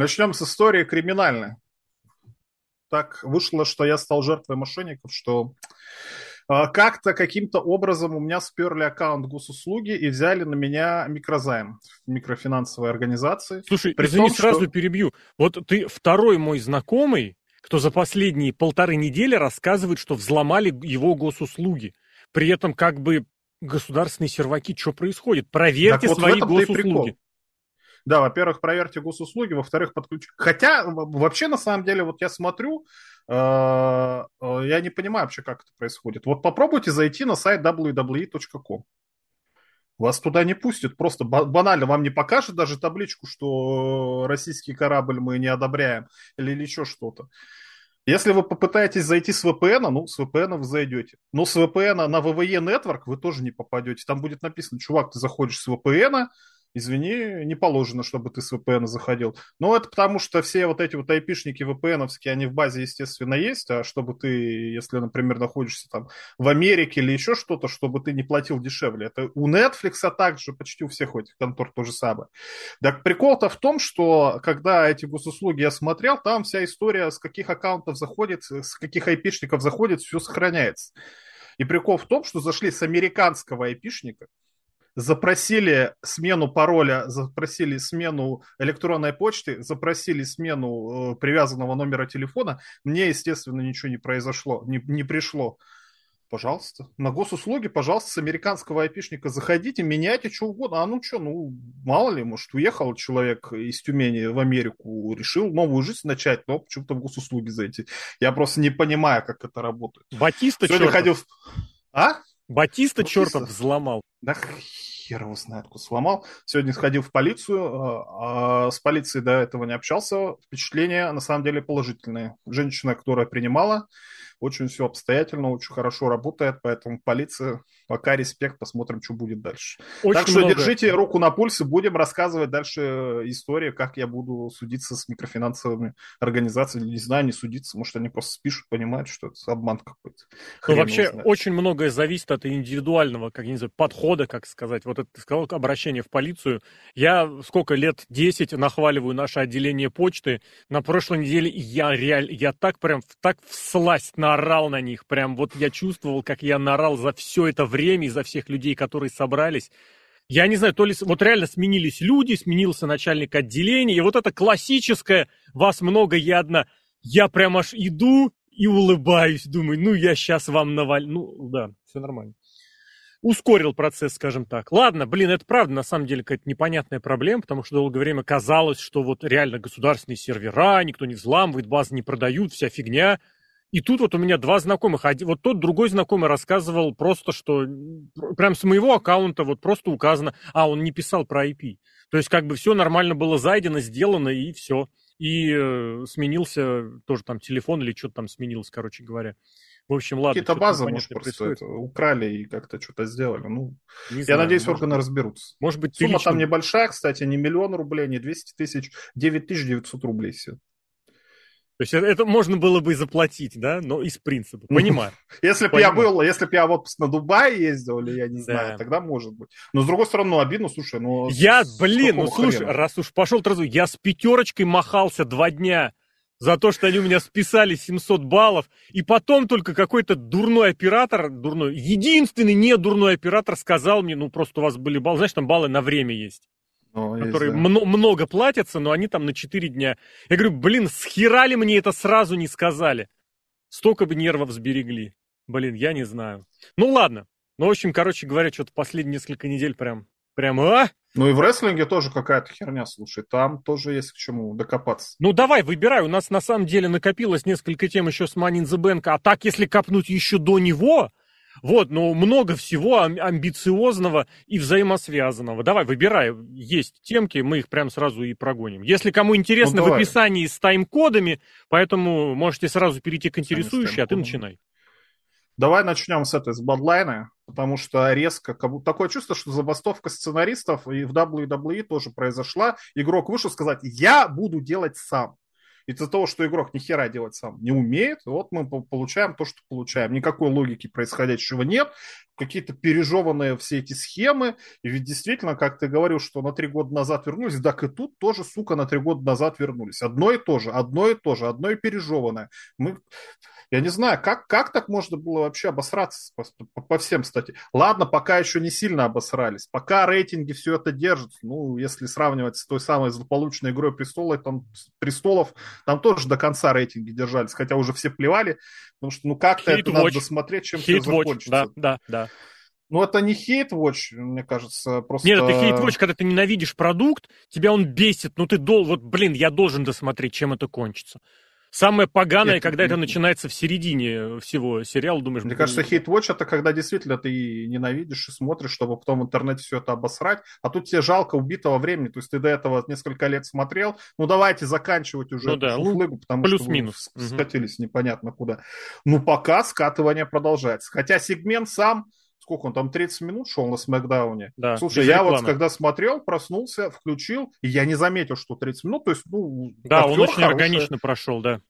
Начнем с истории криминальной. Так вышло, что я стал жертвой мошенников, что а, как-то каким-то образом у меня сперли аккаунт госуслуги и взяли на меня микрозайм в микрофинансовой организации. Слушай, При извини, том, сразу что... перебью. Вот ты второй мой знакомый, кто за последние полторы недели рассказывает, что взломали его госуслуги. При этом как бы государственные серваки, что происходит? Проверьте так вот свои госуслуги. Да, во-первых, проверьте госуслуги, во-вторых, подключите. Хотя, вообще, на самом деле, вот я смотрю, э, э, я не понимаю вообще, как это происходит. Вот попробуйте зайти на сайт www.com. Вас туда не пустят, просто банально вам не покажет даже табличку, что российский корабль мы не одобряем или еще что-то. Если вы попытаетесь зайти с VPN, ну, с VPN вы зайдете. Но с VPN на VVE Network вы тоже не попадете. Там будет написано, чувак, ты заходишь с VPN, извини, не положено, чтобы ты с VPN заходил. Но это потому, что все вот эти вот айпишники vpn они в базе, естественно, есть, а чтобы ты, если, например, находишься там в Америке или еще что-то, чтобы ты не платил дешевле. Это у Netflix, а также почти у всех этих контор то же самое. Так прикол-то в том, что когда эти госуслуги я смотрел, там вся история, с каких аккаунтов заходит, с каких айпишников заходит, все сохраняется. И прикол в том, что зашли с американского айпишника, запросили смену пароля, запросили смену электронной почты, запросили смену э, привязанного номера телефона, мне, естественно, ничего не произошло, не, не пришло. Пожалуйста. На госуслуги, пожалуйста, с американского айпишника заходите, меняйте что угодно. А ну что, ну, мало ли, может, уехал человек из Тюмени в Америку, решил новую жизнь начать, но почему-то в госуслуги зайти. Я просто не понимаю, как это работает. Батиста Сегодня ходил... А? Батиста, Батиста чертов взломал. Да хер его знает, кто сломал. Сегодня сходил в полицию, а, а с полицией до этого не общался. Впечатления на самом деле положительные. Женщина, которая принимала, очень все обстоятельно, очень хорошо работает, поэтому полиция пока респект, посмотрим, что будет дальше. Очень так что много... держите руку на пульсе, будем рассказывать дальше историю, как я буду судиться с микрофинансовыми организациями. Не знаю, не судиться, может, они просто спишут, понимают, что это обман какой-то. Ну, вообще, очень многое зависит от индивидуального, как не знаю, подхода, как сказать. Вот это ты сказал, обращение в полицию. Я сколько лет, 10, нахваливаю наше отделение почты. На прошлой неделе я реально, я так прям, так всласть наорал на них. Прям вот я чувствовал, как я наорал за все это время время, из-за всех людей, которые собрались. Я не знаю, то ли вот реально сменились люди, сменился начальник отделения, и вот это классическое «вас много, я одна». Я прям аж иду и улыбаюсь, думаю, ну я сейчас вам навалю. Ну да, все нормально. Ускорил процесс, скажем так. Ладно, блин, это правда, на самом деле, какая-то непонятная проблема, потому что долгое время казалось, что вот реально государственные сервера, никто не взламывает, базы не продают, вся фигня. И тут вот у меня два знакомых. Один, вот тот другой знакомый рассказывал просто, что прям с моего аккаунта вот просто указано, а он не писал про IP. То есть как бы все нормально было зайдено, сделано и все. И э, сменился тоже там телефон или что-то там сменилось, короче говоря. В общем, ладно. Какие-то базы, может, просто это, украли и как-то что-то сделали. Ну, не я знаю, надеюсь, органы быть, разберутся. Может быть, Сумма лично... там небольшая, кстати, не миллион рублей, не 200 тысяч, 9900 рублей все. То есть это можно было бы и заплатить, да, но из принципа. Понимаю. Если бы я был, если бы я в отпуск на Дубай ездил, или я не знаю, тогда может быть. Но с другой стороны, ну обидно, слушай, ну... Я, блин, ну слушай, раз уж пошел разу, я с пятерочкой махался два дня за то, что они у меня списали 700 баллов, и потом только какой-то дурной оператор, дурной, единственный не дурной оператор сказал мне, ну просто у вас были баллы, знаешь, там баллы на время есть. О, которые есть, да. м- много платятся, но они там на 4 дня. Я говорю, блин, схерали мне это сразу не сказали? Столько бы нервов сберегли. Блин, я не знаю. Ну ладно. Ну, в общем, короче говоря, что-то последние несколько недель прям, прям, а? Ну и в рестлинге тоже какая-то херня, слушай, там тоже есть к чему докопаться. Ну давай, выбирай, у нас на самом деле накопилось несколько тем еще с in the Bank, а так, если копнуть еще до него, вот, но много всего амбициозного и взаимосвязанного. Давай, выбирай. Есть темки, мы их прям сразу и прогоним. Если кому интересно, ну, в описании с тайм-кодами, поэтому можете сразу перейти к интересующей, а ты начинай. Давай начнем с этой, с бадлайна, потому что резко, как будто такое чувство, что забастовка сценаристов и в WWE тоже произошла. Игрок вышел сказать, я буду делать сам. Из-за того, что игрок ни хера делать сам не умеет, вот мы получаем то, что получаем. Никакой логики происходящего нет. Какие-то пережеванные все эти схемы. И ведь действительно, как ты говорил, что на три года назад вернулись, так и тут тоже, сука, на три года назад вернулись. Одно и то же, одно и то же, одно и пережеванное. Мы... Я не знаю, как, как так можно было вообще обосраться по, по, по всем, кстати. Ладно, пока еще не сильно обосрались. Пока рейтинги все это держат. Ну, если сравнивать с той самой злополучной игрой престолов, там, престолов, там тоже до конца рейтинги держались. Хотя уже все плевали. Потому что, ну, как-то это надо досмотреть, чем все закончится. Да, да, да. Ну, это не хейт-watch, мне кажется, просто... Нет, это хейт-watch, когда ты ненавидишь продукт, тебя он бесит, ну ты дол... вот, блин, я должен досмотреть, чем это кончится. Самое поганое, Нет, когда это начинается в середине всего сериала, думаешь... Мне кажется, хейт-watch это когда действительно ты ненавидишь и смотришь, чтобы потом в интернете все это обосрать, а тут тебе жалко убитого времени, то есть ты до этого несколько лет смотрел, ну давайте заканчивать уже ну, да, ну, флыгу, потому плюс-минус. что скатились угу. непонятно куда. Ну пока скатывание продолжается. Хотя сегмент сам сколько он там, 30 минут шел на Смакдауне. Да, Слушай, я рекламы. вот когда смотрел, проснулся, включил, и я не заметил, что 30 минут, то есть, ну... Да, он очень хороший. органично прошел, да.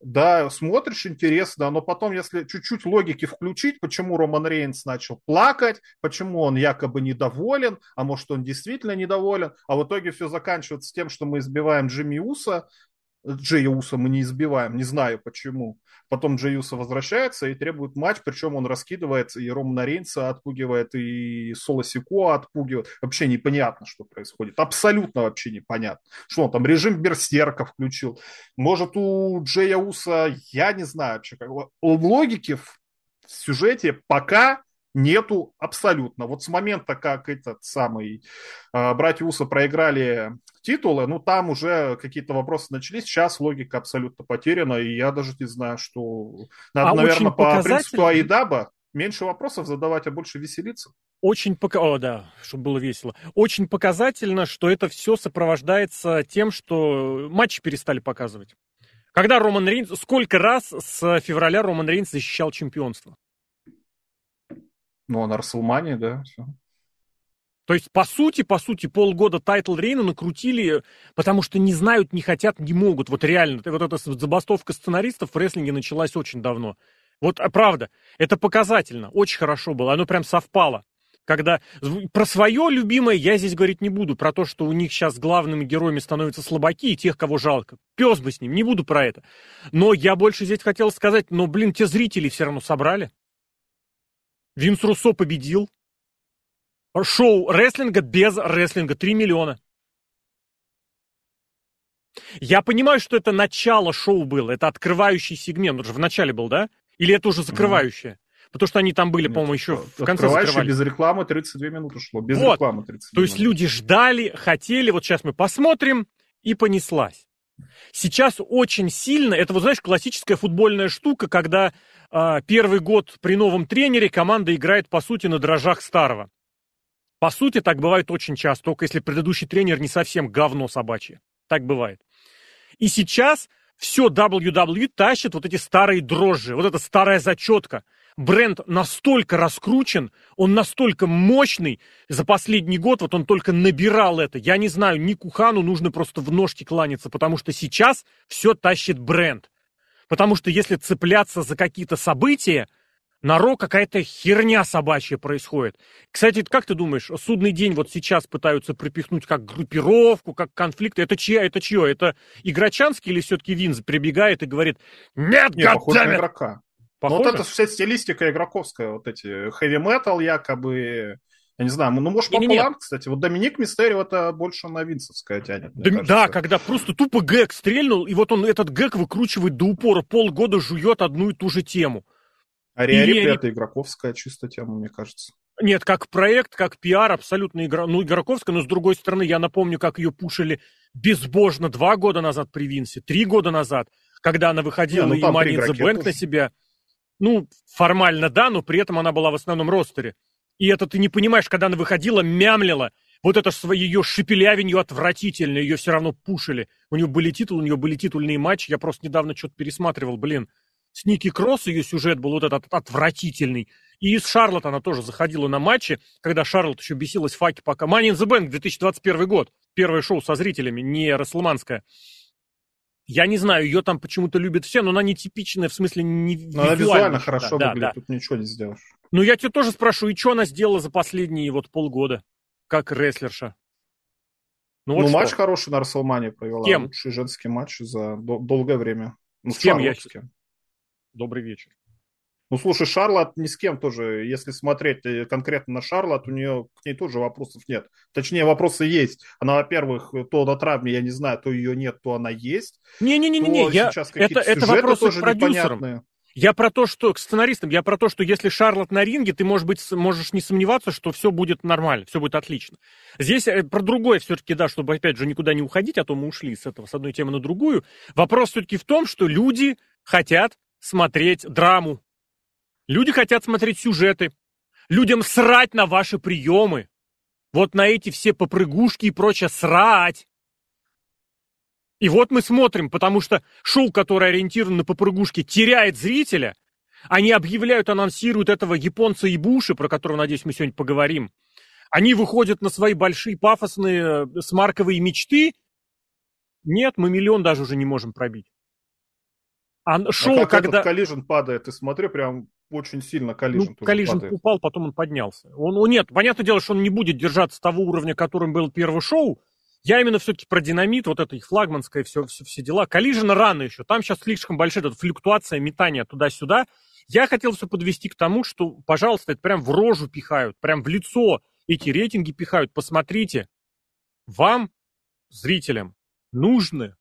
Да, смотришь, интересно, но потом, если чуть-чуть логики включить, почему Роман Рейнс начал плакать, почему он якобы недоволен, а может он действительно недоволен, а в итоге все заканчивается тем, что мы избиваем Джимми Уса, Джея Уса мы не избиваем, не знаю почему. Потом Джей Уса возвращается и требует матч, причем он раскидывается, и Романа Рейнса отпугивает, и Соло Сико отпугивает. Вообще непонятно, что происходит. Абсолютно вообще непонятно. Что он там, режим Берсерка включил. Может, у Джея Уса, я не знаю вообще, как логики в сюжете пока нету абсолютно. Вот с момента, как этот самый э, братья Уса проиграли титулы, ну там уже какие-то вопросы начались, сейчас логика абсолютно потеряна, и я даже не знаю, что надо, а наверное, по принципу Айдаба меньше вопросов задавать, а больше веселиться. Очень пока, о, да, чтобы было весело. Очень показательно, что это все сопровождается тем, что матчи перестали показывать. Когда Роман Рейнс, сколько раз с февраля Роман Рейнс защищал чемпионство? Ну, а на Рестлмании, да, все. То есть, по сути, по сути, полгода title reign а накрутили, потому что не знают, не хотят, не могут. Вот реально, вот эта забастовка сценаристов в рестлинге началась очень давно. Вот, а правда, это показательно, очень хорошо было, оно прям совпало. Когда про свое любимое я здесь говорить не буду, про то, что у них сейчас главными героями становятся слабаки и тех, кого жалко. Пес бы с ним, не буду про это. Но я больше здесь хотел сказать, но, блин, те зрители все равно собрали. Винс Руссо победил. Шоу рестлинга без рестлинга. 3 миллиона. Я понимаю, что это начало шоу было. Это открывающий сегмент. Он же в начале был, да? Или это уже закрывающее? Mm. Потому что они там были, по-моему, еще в конце закрывали. без рекламы 32 минуты шло. Без вот. рекламы 32 То есть люди ждали, хотели. Вот сейчас мы посмотрим. И понеслась. Сейчас очень сильно, это вот знаешь, классическая футбольная штука, когда первый год при новом тренере команда играет, по сути, на дрожжах старого. По сути, так бывает очень часто, только если предыдущий тренер не совсем говно собачье. Так бывает. И сейчас все WWE тащит вот эти старые дрожжи, вот эта старая зачетка – бренд настолько раскручен, он настолько мощный, за последний год вот он только набирал это. Я не знаю, Нику Хану нужно просто в ножки кланяться, потому что сейчас все тащит бренд. Потому что если цепляться за какие-то события, на Ро какая-то херня собачья происходит. Кстати, как ты думаешь, судный день вот сейчас пытаются припихнуть как группировку, как конфликт. Это чья, это чье? Это Игрочанский или все-таки Винз прибегает и говорит, нет, нет похоже на игрока. Похоже? Ну, вот это вся стилистика игроковская, вот эти heavy metal якобы, я не знаю, ну, может, пополам, кстати. Вот Доминик Мистерио это больше на Винсовское тянет. Да, да, когда просто тупо гэг стрельнул, и вот он этот гэг выкручивает до упора, полгода жует одну и ту же тему. А Риарип и... это игроковская чисто тема, мне кажется. Нет, как проект, как пиар, абсолютно игра... ну, игроковская, но с другой стороны, я напомню, как ее пушили безбожно два года назад при Винсе, три года назад, когда она выходила не, ну, и in the Bank на себя. Ну, формально да, но при этом она была в основном ростере. И это ты не понимаешь, когда она выходила, мямлила. Вот это свои ее шепелявенью отвратительно, ее все равно пушили. У нее были титулы, у нее были титульные матчи. Я просто недавно что-то пересматривал, блин. С Ники Кросс ее сюжет был вот этот отвратительный. И из Шарлотт она тоже заходила на матчи, когда Шарлотт еще бесилась в факе пока. Money in the Bank 2021 год. Первое шоу со зрителями, не Расселманское. Я не знаю, ее там почему-то любят все, но она не типичная, в смысле не но Она визуально хорошо да, выглядит, да, тут ничего не сделаешь. Ну, я тебя тоже спрашиваю, и что она сделала за последние вот полгода, как рестлерша? Ну, вот ну матч хороший на Расселмане провела. Кем? Лучший женский матч за дол- долгое время. Ну, с, кем я? С кем? Добрый вечер. Ну, слушай, Шарлот ни с кем тоже, если смотреть э, конкретно на Шарлот, у нее к ней тоже вопросов нет. Точнее, вопросы есть. Она, во-первых, то на травме, я не знаю, то ее нет, то она есть. Не-не-не, я... это, это вопросы тоже к продюсерам. Непонятные. Я про то, что к сценаристам, я про то, что если Шарлот на ринге, ты, может быть, можешь не сомневаться, что все будет нормально, все будет отлично. Здесь э, про другое все-таки, да, чтобы, опять же, никуда не уходить, а то мы ушли с этого, с одной темы на другую. Вопрос все-таки в том, что люди хотят смотреть драму. Люди хотят смотреть сюжеты. Людям срать на ваши приемы. Вот на эти все попрыгушки и прочее срать. И вот мы смотрим, потому что шоу, которое ориентировано на попрыгушки, теряет зрителя. Они объявляют, анонсируют этого японца Ибуши, про которого, надеюсь, мы сегодня поговорим. Они выходят на свои большие пафосные э, смарковые мечты. Нет, мы миллион даже уже не можем пробить. А, шоу, а как когда... Коллижен падает, ты смотри, прям очень сильно Коллижен ну, Коллижен упал, потом он поднялся. Он, он, нет, понятное дело, что он не будет держаться того уровня, которым был первый шоу, я именно все-таки про динамит, вот это их флагманское, все, все, все дела. Коллижена рано еще. Там сейчас слишком большая эта флюктуация, метание туда-сюда. Я хотел все подвести к тому, что, пожалуйста, это прям в рожу пихают, прям в лицо эти рейтинги пихают. Посмотрите, вам, зрителям, нужны,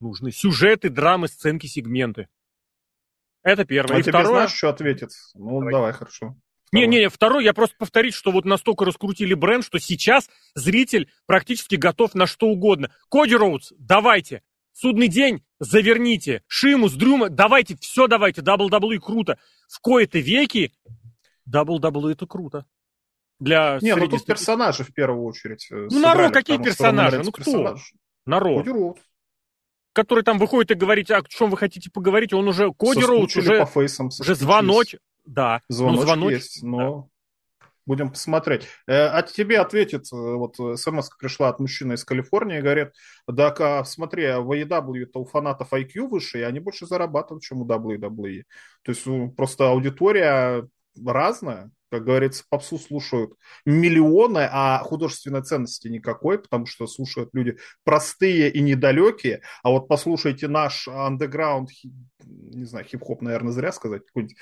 нужны сюжеты, драмы, сценки, сегменты. Это первое. А И тебе второе... знаешь, что ответит? Ну, давай, давай хорошо. Не-не, второй, я просто повторить, что вот настолько раскрутили бренд, что сейчас зритель практически готов на что угодно. Коди Роудс, давайте. Судный день, заверните. Шимус, Дрюма, давайте, все давайте. WWE круто. В кои-то веки WWE это круто. Для Не, ну тут персонажи в первую очередь. Э, ну, Наро, какие персонажи? Ну, кто? Персонаж. Наро. Коди Роудс который там выходит и говорит, а о чем вы хотите поговорить, он уже Коди Роудс уже, по фейсам, уже звоночек, да. Звоночек, ну, звоночек есть, но да. будем посмотреть. Э, а тебе ответит, э, вот смс пришла от мужчины из Калифорнии, говорит, да, смотри, в AEW-то у фанатов IQ выше, и они больше зарабатывают, чем у WWE. То есть просто аудитория разная, как говорится, попсу слушают миллионы, а художественной ценности никакой, потому что слушают люди простые и недалекие. А вот послушайте наш андеграунд, не знаю, хип-хоп, наверное, зря сказать, какой-нибудь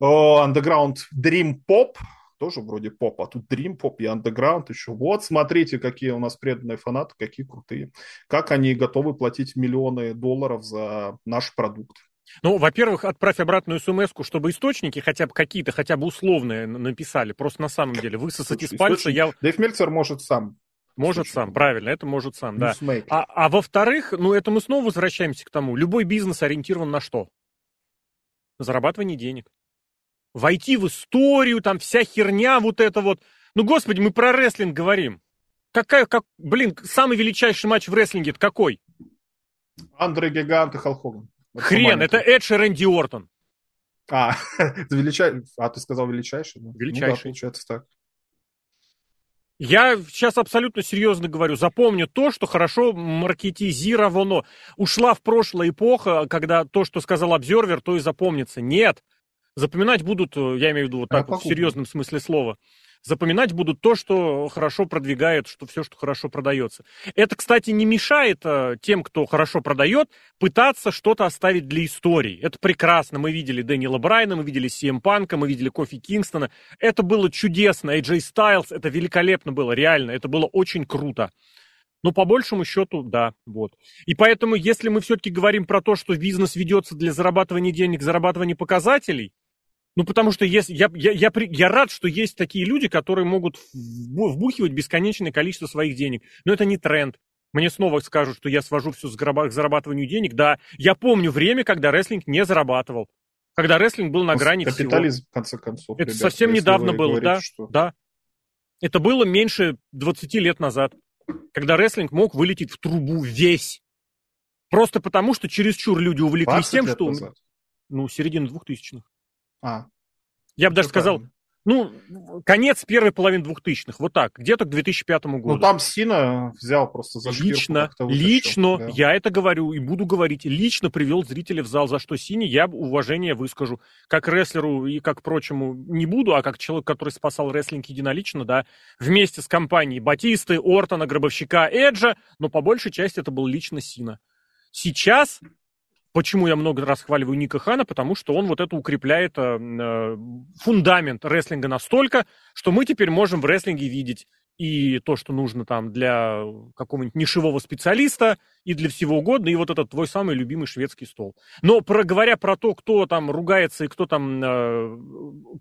Underground Dream Pop, тоже вроде поп, а тут Dream Pop и Underground еще. Вот, смотрите, какие у нас преданные фанаты, какие крутые. Как они готовы платить миллионы долларов за наш продукт. Ну, во-первых, отправь обратную смс чтобы источники хотя бы какие-то, хотя бы условные написали. Просто на самом деле высосать Слушай, из пальца я... Дэйв Мельцер может сам. Может сам, правильно, это может сам, да. А, а во-вторых, ну это мы снова возвращаемся к тому, любой бизнес ориентирован на что? Зарабатывание денег войти в историю, там вся херня вот это вот. Ну, господи, мы про рестлинг говорим. Какая, как, блин, самый величайший матч в рестлинге это какой? Андре Гигант и Халк Хоган. Хрен, это Эдж и Рэнди Ортон. А, величай... а ты сказал величайший? Величайший. Ну, да, получается так. Я сейчас абсолютно серьезно говорю. Запомню то, что хорошо маркетизировано. Ушла в прошлое эпоха, когда то, что сказал обзервер, то и запомнится. Нет. Запоминать будут, э, я имею в виду вот так вот, в серьезном смысле слова, запоминать будут то, что хорошо продвигает, что все, что хорошо продается. Это, кстати, не мешает а, тем, кто хорошо продает, пытаться что-то оставить для истории. Это прекрасно. Мы видели Дэниела Брайна, мы видели Сиэм Панка, мы видели Кофи Кингстона. Это было чудесно. AJ Styles, это великолепно было, реально. Это было очень круто. Но по большему счету, да, вот. И поэтому, если мы все-таки говорим про то, что бизнес ведется для зарабатывания денег, зарабатывания показателей, ну, потому что если, я, я, я, я рад, что есть такие люди, которые могут вбухивать бесконечное количество своих денег. Но это не тренд. Мне снова скажут, что я свожу все к зарабатыванию денег. Да, я помню время, когда рестлинг не зарабатывал. Когда рестлинг был на грани Капитализм, всего. в конце концов. Это ребят, совсем недавно было, говорите, да, что... да. Это было меньше 20 лет назад, когда рестлинг мог вылететь в трубу весь. Просто потому, что чересчур люди увлеклись тем, что... Назад. Ну, середина двухтысячных. А. Я бы даже сказал, правильно. ну, конец первой половины двухтысячных, вот так, где-то к 2005 году. Ну, там Сина взял просто за Лично, лично, да. я это говорю и буду говорить, лично привел зрителя в зал, за что Сине я уважение выскажу. Как рестлеру и как прочему не буду, а как человек, который спасал рестлинг единолично, да, вместе с компанией Батисты, Ортона, Гробовщика, Эджа, но по большей части это был лично Сина. Сейчас Почему я много раз хваливаю Ника Хана? Потому что он вот это укрепляет э, э, фундамент рестлинга настолько, что мы теперь можем в рестлинге видеть и то, что нужно там для какого-нибудь нишевого специалиста, и для всего угодно, и вот этот твой самый любимый шведский стол. Но про, говоря про то, кто там ругается и кто там э,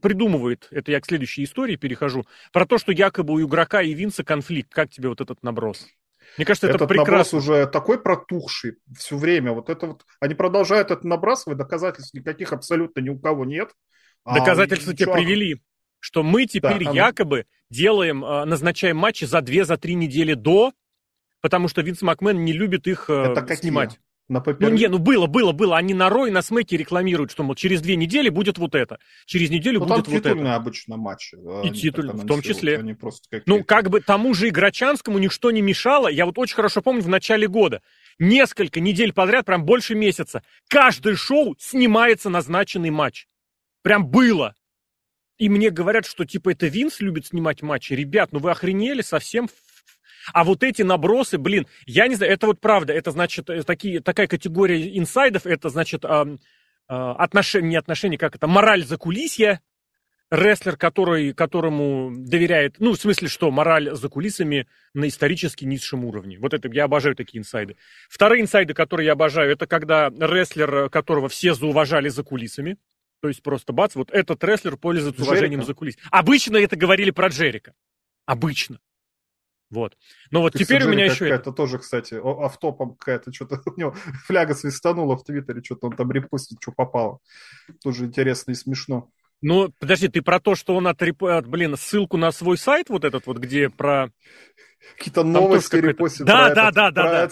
придумывает, это я к следующей истории перехожу, про то, что якобы у игрока и Винса конфликт, как тебе вот этот наброс? Мне кажется, это этот прекрасно. наброс уже такой протухший все время. Вот это вот, они продолжают это набрасывать, доказательств никаких абсолютно ни у кого нет. А доказательства а, тебе привели, что мы теперь да, якобы делаем, а, назначаем матчи за две, за три недели до, потому что Винс Макмен не любит их э, это снимать. На ну, не, ну было, было, было. Они на Рой, на Смеке рекламируют, что, мол, через две недели будет вот это. Через неделю ну, будет там вот это. обычно матчи. И титульные, в том числе. ну, как бы тому же и Грачанскому ничто не мешало. Я вот очень хорошо помню в начале года. Несколько недель подряд, прям больше месяца. Каждое шоу снимается назначенный матч. Прям было. И мне говорят, что типа это Винс любит снимать матчи. Ребят, ну вы охренели совсем а вот эти набросы, блин, я не знаю, это вот правда, это значит, э, такие, такая категория инсайдов, это значит э, э, отношения, не отношения, как это, мораль за кулисья, рестлер, который, которому доверяет, ну, в смысле, что мораль за кулисами на исторически низшем уровне. Вот это, я обожаю такие инсайды. Вторые инсайды, которые я обожаю, это когда рестлер, которого все зауважали за кулисами, то есть просто бац, вот этот рестлер пользуется Джерика. уважением за кулис. Обычно это говорили про Джерика. Обычно. Вот. Но вот Ты теперь у меня еще... Это тоже, кстати, автопом какая-то, что-то у него фляга свистанула в Твиттере, что-то он там репостит, что попало. Тоже интересно и смешно. Ну, подожди, ты про то, что он от, блин, ссылку на свой сайт вот этот вот, где про... Какие-то новости репостит. Да, да, да, да, да.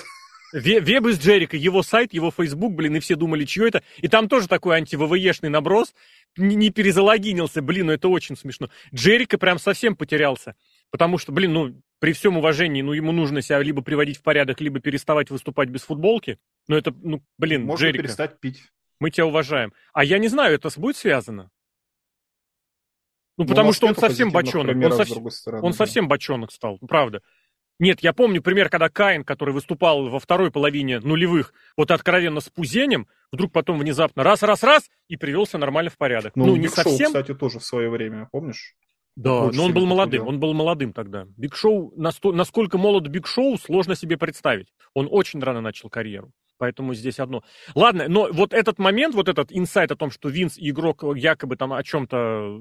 Веб из Джерика, его сайт, его фейсбук, блин, и все думали, чье это. И там тоже такой анти-ВВЕшный наброс. Не перезалогинился, блин, ну это очень смешно. Джерика прям совсем потерялся. Потому что, блин, ну, при всем уважении, ну, ему нужно себя либо приводить в порядок, либо переставать выступать без футболки. Ну, это, ну, блин, Можно Джерика. перестать пить. Мы тебя уважаем. А я не знаю, это будет связано? Ну, ну потому что он совсем бочонок. Он, сов... стороны, он да. совсем бочонок стал, правда. Нет, я помню пример, когда Каин, который выступал во второй половине нулевых, вот откровенно с пузенем, вдруг потом внезапно раз-раз-раз и привелся нормально в порядок. Ну, ну не Шоу, совсем. кстати, тоже в свое время, помнишь? Да, но он был молодым, делал. он был молодым тогда. Big Show, насколько молод Big Show, сложно себе представить. Он очень рано начал карьеру. Поэтому здесь одно. Ладно, но вот этот момент, вот этот инсайт о том, что Винс и игрок якобы там о чем-то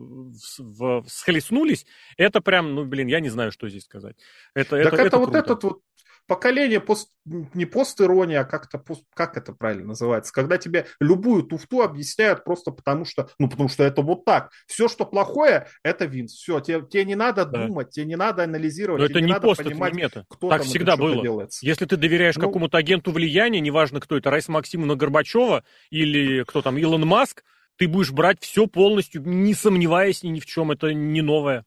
схлестнулись, это прям, ну, блин, я не знаю, что здесь сказать. Это, так это, это, это вот круто. этот вот поколение пост, не пост-ирония, а как-то пост, как это правильно называется, когда тебе любую туфту объясняют просто потому что, ну потому что это вот так. Все, что плохое, это Винс. Все, тебе, тебе не надо да. думать, тебе не надо анализировать, Но это не, не пост, понимать, это не мета. кто так там всегда было. Делается. Если ты доверяешь ну, какому-то агенту влияния, неважно кто это, Райс Максимовна Горбачева или кто там, Илон Маск, ты будешь брать все полностью, не сомневаясь ни в чем, это не новое.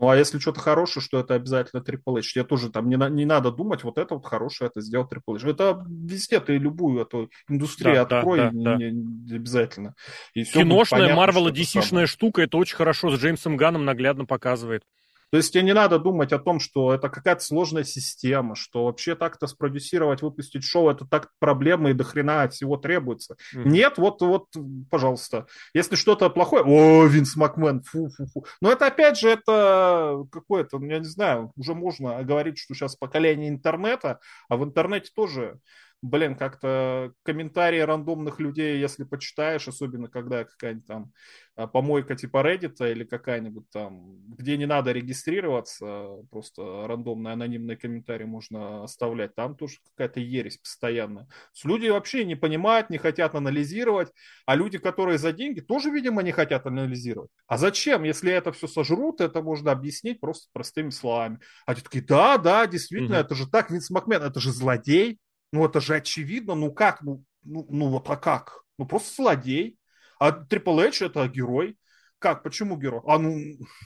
Ну, а если что-то хорошее, что это обязательно Triple H. Я тоже там не, на, не надо думать, вот это вот хорошее, это сделал Triple H. Это везде, ты любую эту индустрию да, открой, да, да, не, не обязательно. И Киношная Marvel DC-шная штука, это очень хорошо с Джеймсом Ганом наглядно показывает. То есть тебе не надо думать о том, что это какая-то сложная система, что вообще так-то спродюсировать, выпустить шоу, это так проблемы и до хрена от всего требуется. Mm-hmm. Нет, вот, вот, пожалуйста. Если что-то плохое, о, Винс Макмен, фу-фу-фу. Но это опять же, это какое-то, я не знаю, уже можно говорить, что сейчас поколение интернета, а в интернете тоже блин, как-то комментарии рандомных людей, если почитаешь, особенно когда какая-нибудь там а, помойка типа Reddit или какая-нибудь там, где не надо регистрироваться, просто рандомные анонимные комментарии можно оставлять, там тоже какая-то ересь постоянно. Люди вообще не понимают, не хотят анализировать, а люди, которые за деньги, тоже, видимо, не хотят анализировать. А зачем? Если это все сожрут, это можно объяснить просто простыми словами. А те такие, да, да, действительно, угу. это же так, Винс Макмен, это же злодей, ну, это же очевидно. Ну, как? Ну, ну, ну вот, а как? Ну, просто злодей. А Triple H это герой. как, почему герой? А ну,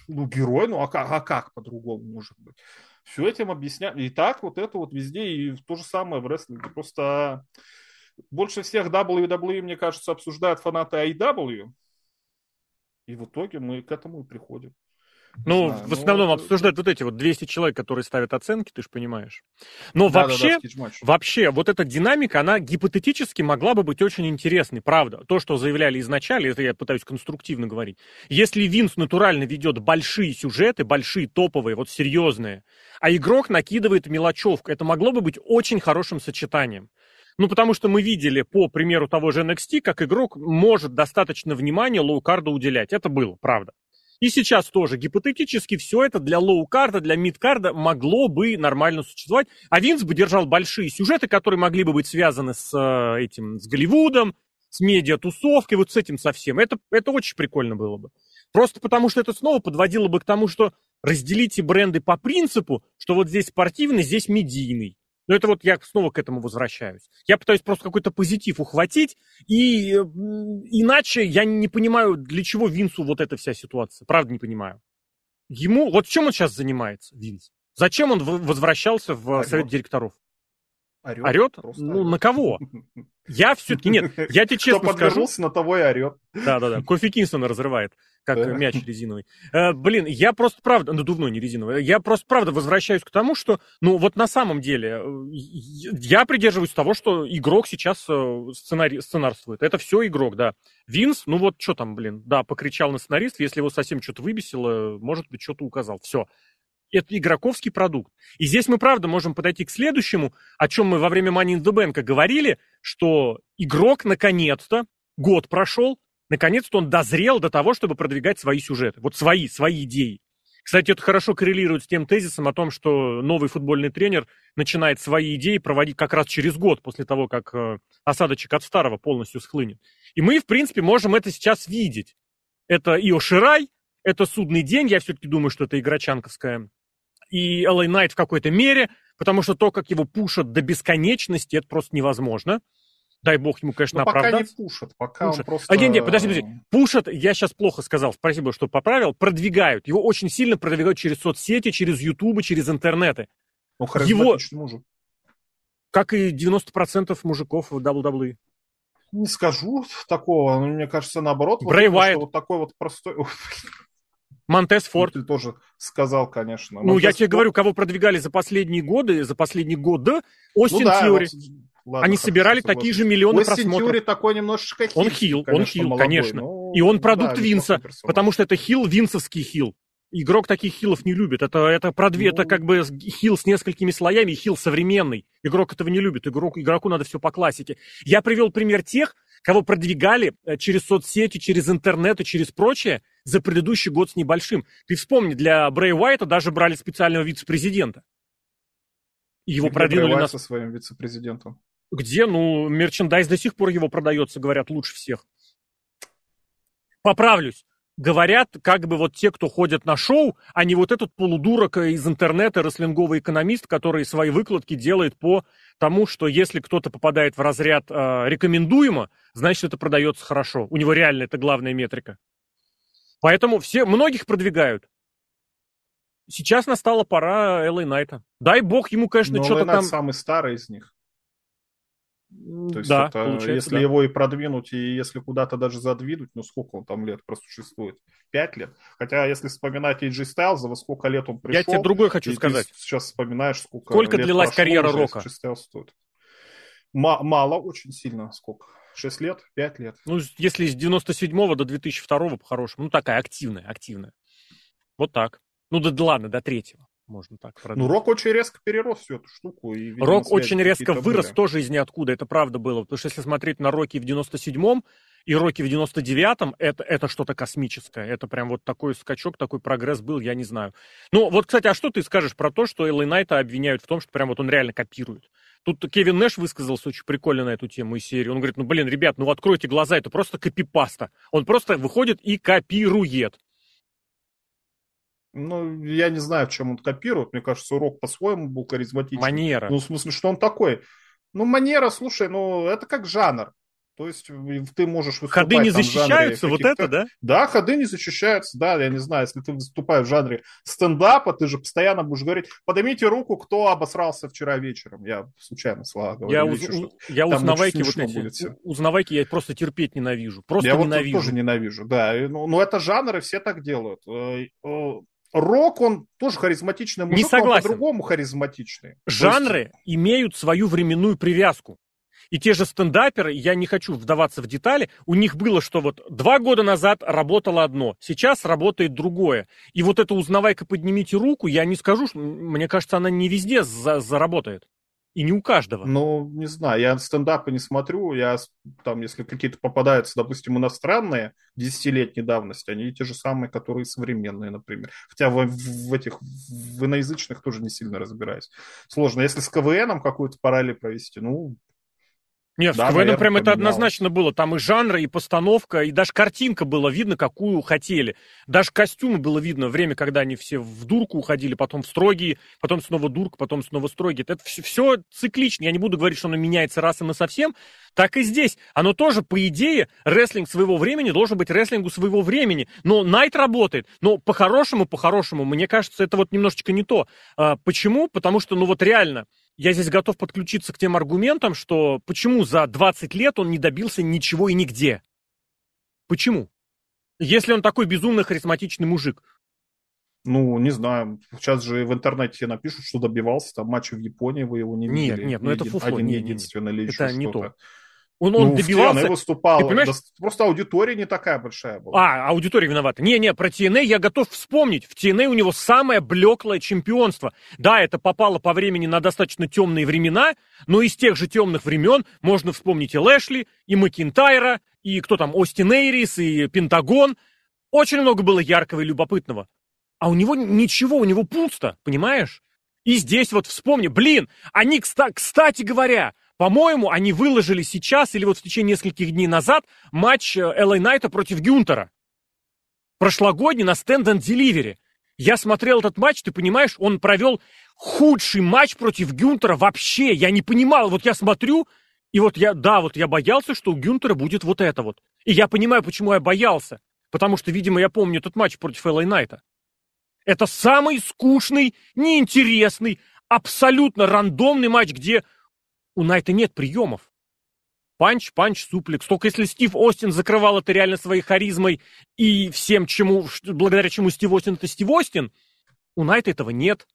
ну герой, ну а как, а как по-другому может быть? Все этим объясняют. И так вот это вот везде, и то же самое в рестлинге. Просто больше всех WWE, мне кажется, обсуждают фанаты IW. И в итоге мы к этому и приходим. Ну, знаю, в основном ну, обсуждают вот эти вот 200 человек, которые ставят оценки, ты же понимаешь. Но да, вообще, да, да, вообще, вот эта динамика, она гипотетически могла бы быть очень интересной, правда. То, что заявляли изначально, это я пытаюсь конструктивно говорить. Если Винс натурально ведет большие сюжеты, большие топовые, вот серьезные, а игрок накидывает мелочевку, это могло бы быть очень хорошим сочетанием. Ну, потому что мы видели, по примеру того же NXT, как игрок может достаточно внимания low-card у уделять. Это было, правда. И сейчас тоже гипотетически все это для low-card а, для mid-card а могло бы нормально существовать. А Винс бы держал большие сюжеты, которые могли бы быть связаны с э, этим, с Голливудом, с медиа-тусовкой, вот с этим совсем. Это, это очень прикольно было бы. Просто потому что это снова подводило бы к тому, что разделите бренды по принципу, что вот здесь спортивный, здесь медийный. Но это вот я снова к этому возвращаюсь. Я пытаюсь просто какой-то позитив ухватить, и иначе я не понимаю, для чего Винсу вот эта вся ситуация. Правда не понимаю. Ему, вот чем он сейчас занимается, Винс? Зачем он возвращался в Орет. совет директоров? Орет? Орет? Ну, орет. на кого? Я все-таки, нет, я тебе честно Кто скажу. на того и орет. Да-да-да, Кофи Кингстона разрывает как мяч резиновый. Э, блин, я просто правда, надувной, не резиновый, я просто правда возвращаюсь к тому, что, ну вот на самом деле, э, я придерживаюсь того, что игрок сейчас э, сценарий, сценарствует. Это все игрок, да. Винс, ну вот что там, блин, да, покричал на сценарист, если его совсем что-то выбесило, может быть, что-то указал. Все. Это игроковский продукт. И здесь мы, правда, можем подойти к следующему, о чем мы во время Money in the Bank говорили, что игрок наконец-то, год прошел, Наконец-то он дозрел до того, чтобы продвигать свои сюжеты. Вот свои, свои идеи. Кстати, это хорошо коррелирует с тем тезисом о том, что новый футбольный тренер начинает свои идеи проводить как раз через год после того, как э, осадочек от старого полностью схлынет. И мы, в принципе, можем это сейчас видеть. Это и Оширай, это судный день, я все-таки думаю, что это игра чанковская, и LA Knight в какой-то мере, потому что то, как его пушат до бесконечности, это просто невозможно. Дай бог ему, конечно, Но оправдаться. пока не пушат, пока пушат. он просто... А, нет, нет, подожди, подожди. Пушат, я сейчас плохо сказал, спасибо, что поправил, продвигают. Его очень сильно продвигают через соцсети, через ютубы, через интернеты. Ну, Его... мужик. Как и 90% мужиков в WWE. Не скажу такого, но мне кажется, наоборот. Брэй вот, Уайт. Вот такой вот простой... Монтес Форд. Ты тоже сказал, конечно. Ну, Монтес я тебе Форд... говорю, кого продвигали за последние годы, за последний год, да? Остин ну, да, Тьюри. Вот Ладно, Они собирали такие же миллионы Остин просмотров. Тьюри такой немножечко хил. Он хил, конечно, он хил, молодой, конечно. Но... И он продукт да, Винса, потому что это хил, винсовский хил. Игрок таких хилов не любит. Это, это, продве... ну... это как бы хил с несколькими слоями, хил современный. Игрок этого не любит. Игрок, игроку надо все по классике. Я привел пример тех, кого продвигали э, через соцсети, через интернет и через прочее за предыдущий год с небольшим. Ты вспомни, для Брэй Уайта даже брали специального вице-президента. Его и продвинули на... со своим вице-президентом. Где? Ну, мерчендайз до сих пор его продается, говорят, лучше всех. Поправлюсь. Говорят, как бы вот те, кто ходят на шоу, а не вот этот полудурок из интернета, рослинговый экономист, который свои выкладки делает по тому, что если кто-то попадает в разряд э, рекомендуемо, значит, это продается хорошо. У него реально это главная метрика. Поэтому все, многих продвигают. Сейчас настала пора Элли Найта. Дай бог ему, конечно, что-то там... самый старый из них. То есть да, это, если да. его и продвинуть, и если куда-то даже задвинуть, ну сколько он там лет просуществует? Пять лет? Хотя, если вспоминать AJ Styles, во сколько лет он пришел... Я тебе другое хочу сказать. сейчас вспоминаешь, сколько Сколько длилась прошло, карьера Рока? Мало, очень сильно. Сколько? Шесть лет? Пять лет? Ну, если с 97 до 2002 по-хорошему. Ну, такая активная, активная. Вот так. Ну, да, да ладно, до третьего можно так продать. Ну, Рок очень резко перерос всю эту штуку. И, видимо, Рок очень резко вырос были. тоже из ниоткуда, это правда было. Потому что если смотреть на Роки в 97-м и Роки в 99-м, это, это что-то космическое. Это прям вот такой скачок, такой прогресс был, я не знаю. Ну, вот, кстати, а что ты скажешь про то, что Элли Найта обвиняют в том, что прям вот он реально копирует? Тут Кевин Нэш высказался очень прикольно на эту тему из серии. Он говорит, ну, блин, ребят, ну, откройте глаза, это просто копипаста. Он просто выходит и копирует. Ну, я не знаю, в чем он копирует. Мне кажется, урок по-своему был харизматичный. Манера. Ну, в смысле, что он такой. Ну, манера, слушай, ну, это как жанр. То есть ты можешь выступать Ходы не защищаются, вот это, да? Да, ходы не защищаются, да, я не знаю, если ты выступаешь в жанре стендапа, ты же постоянно будешь говорить, поднимите руку, кто обосрался вчера вечером. Я случайно слова говорю. Я, уз... я узнавайки вот эти, узнавайки я просто терпеть ненавижу, просто я ненавижу. Я вот тоже ненавижу, да. Ну, но это жанр, и все так делают. Рок, он тоже харизматичный мужик, не согласен. по-другому харизматичный. Жанры есть... имеют свою временную привязку. И те же стендаперы, я не хочу вдаваться в детали, у них было, что вот два года назад работало одно, сейчас работает другое. И вот это узнавайка, поднимите руку, я не скажу, мне кажется, она не везде за заработает. И не у каждого. Ну, не знаю, я стендапы не смотрю, я там, если какие-то попадаются, допустим, иностранные, десятилетней давности, они те же самые, которые современные, например. Хотя в, в этих, в иноязычных тоже не сильно разбираюсь. Сложно. Если с КВНом какую-то параллель провести, ну, нет, да, в КВН прям это однозначно было. Там и жанры, и постановка, и даже картинка было видно, какую хотели. Даже костюмы было видно. Время, когда они все в дурку уходили, потом в строгие, потом снова дурка, потом снова строгие. Это все, все циклично. Я не буду говорить, что оно меняется раз и на совсем. Так и здесь. Оно тоже, по идее, рестлинг своего времени должен быть рестлингу своего времени. Но Найт работает. Но по-хорошему, по-хорошему, мне кажется, это вот немножечко не то. А, почему? Потому что, ну вот реально, я здесь готов подключиться к тем аргументам, что почему за 20 лет он не добился ничего и нигде. Почему? Если он такой безумно харизматичный мужик. Ну, не знаю. Сейчас же в интернете напишут, что добивался там матча в Японии, вы его не видели. Нет, нет, ну это фуфло. Один нет, единственный нет, или еще Это не то. Он, он ну, добивался... В выступал. Ты понимаешь? Просто аудитория не такая большая была. А, аудитория виновата. Не-не, про TNA я готов вспомнить. В TNA у него самое блеклое чемпионство. Да, это попало по времени на достаточно темные времена, но из тех же темных времен можно вспомнить и Лэшли, и Макинтайра, и кто там, Остин Эйрис, и Пентагон. Очень много было яркого и любопытного. А у него ничего, у него пусто, понимаешь? И здесь вот вспомни, блин, они, кстати говоря, по-моему, они выложили сейчас или вот в течение нескольких дней назад матч Элай Найта против Гюнтера. Прошлогодний на Stand and Delivery. Я смотрел этот матч, ты понимаешь, он провел худший матч против Гюнтера вообще. Я не понимал, вот я смотрю, и вот я, да, вот я боялся, что у Гюнтера будет вот это вот. И я понимаю, почему я боялся. Потому что, видимо, я помню этот матч против Элай Найта. Это самый скучный, неинтересный, абсолютно рандомный матч, где у Knight а нет приемов. Punch, punch, suplex. Только если Стив Остин закрывал это реально своей харизмой и всем, чему, благодаря чему Стив Остин это Стив Остин, у Knight а этого нет.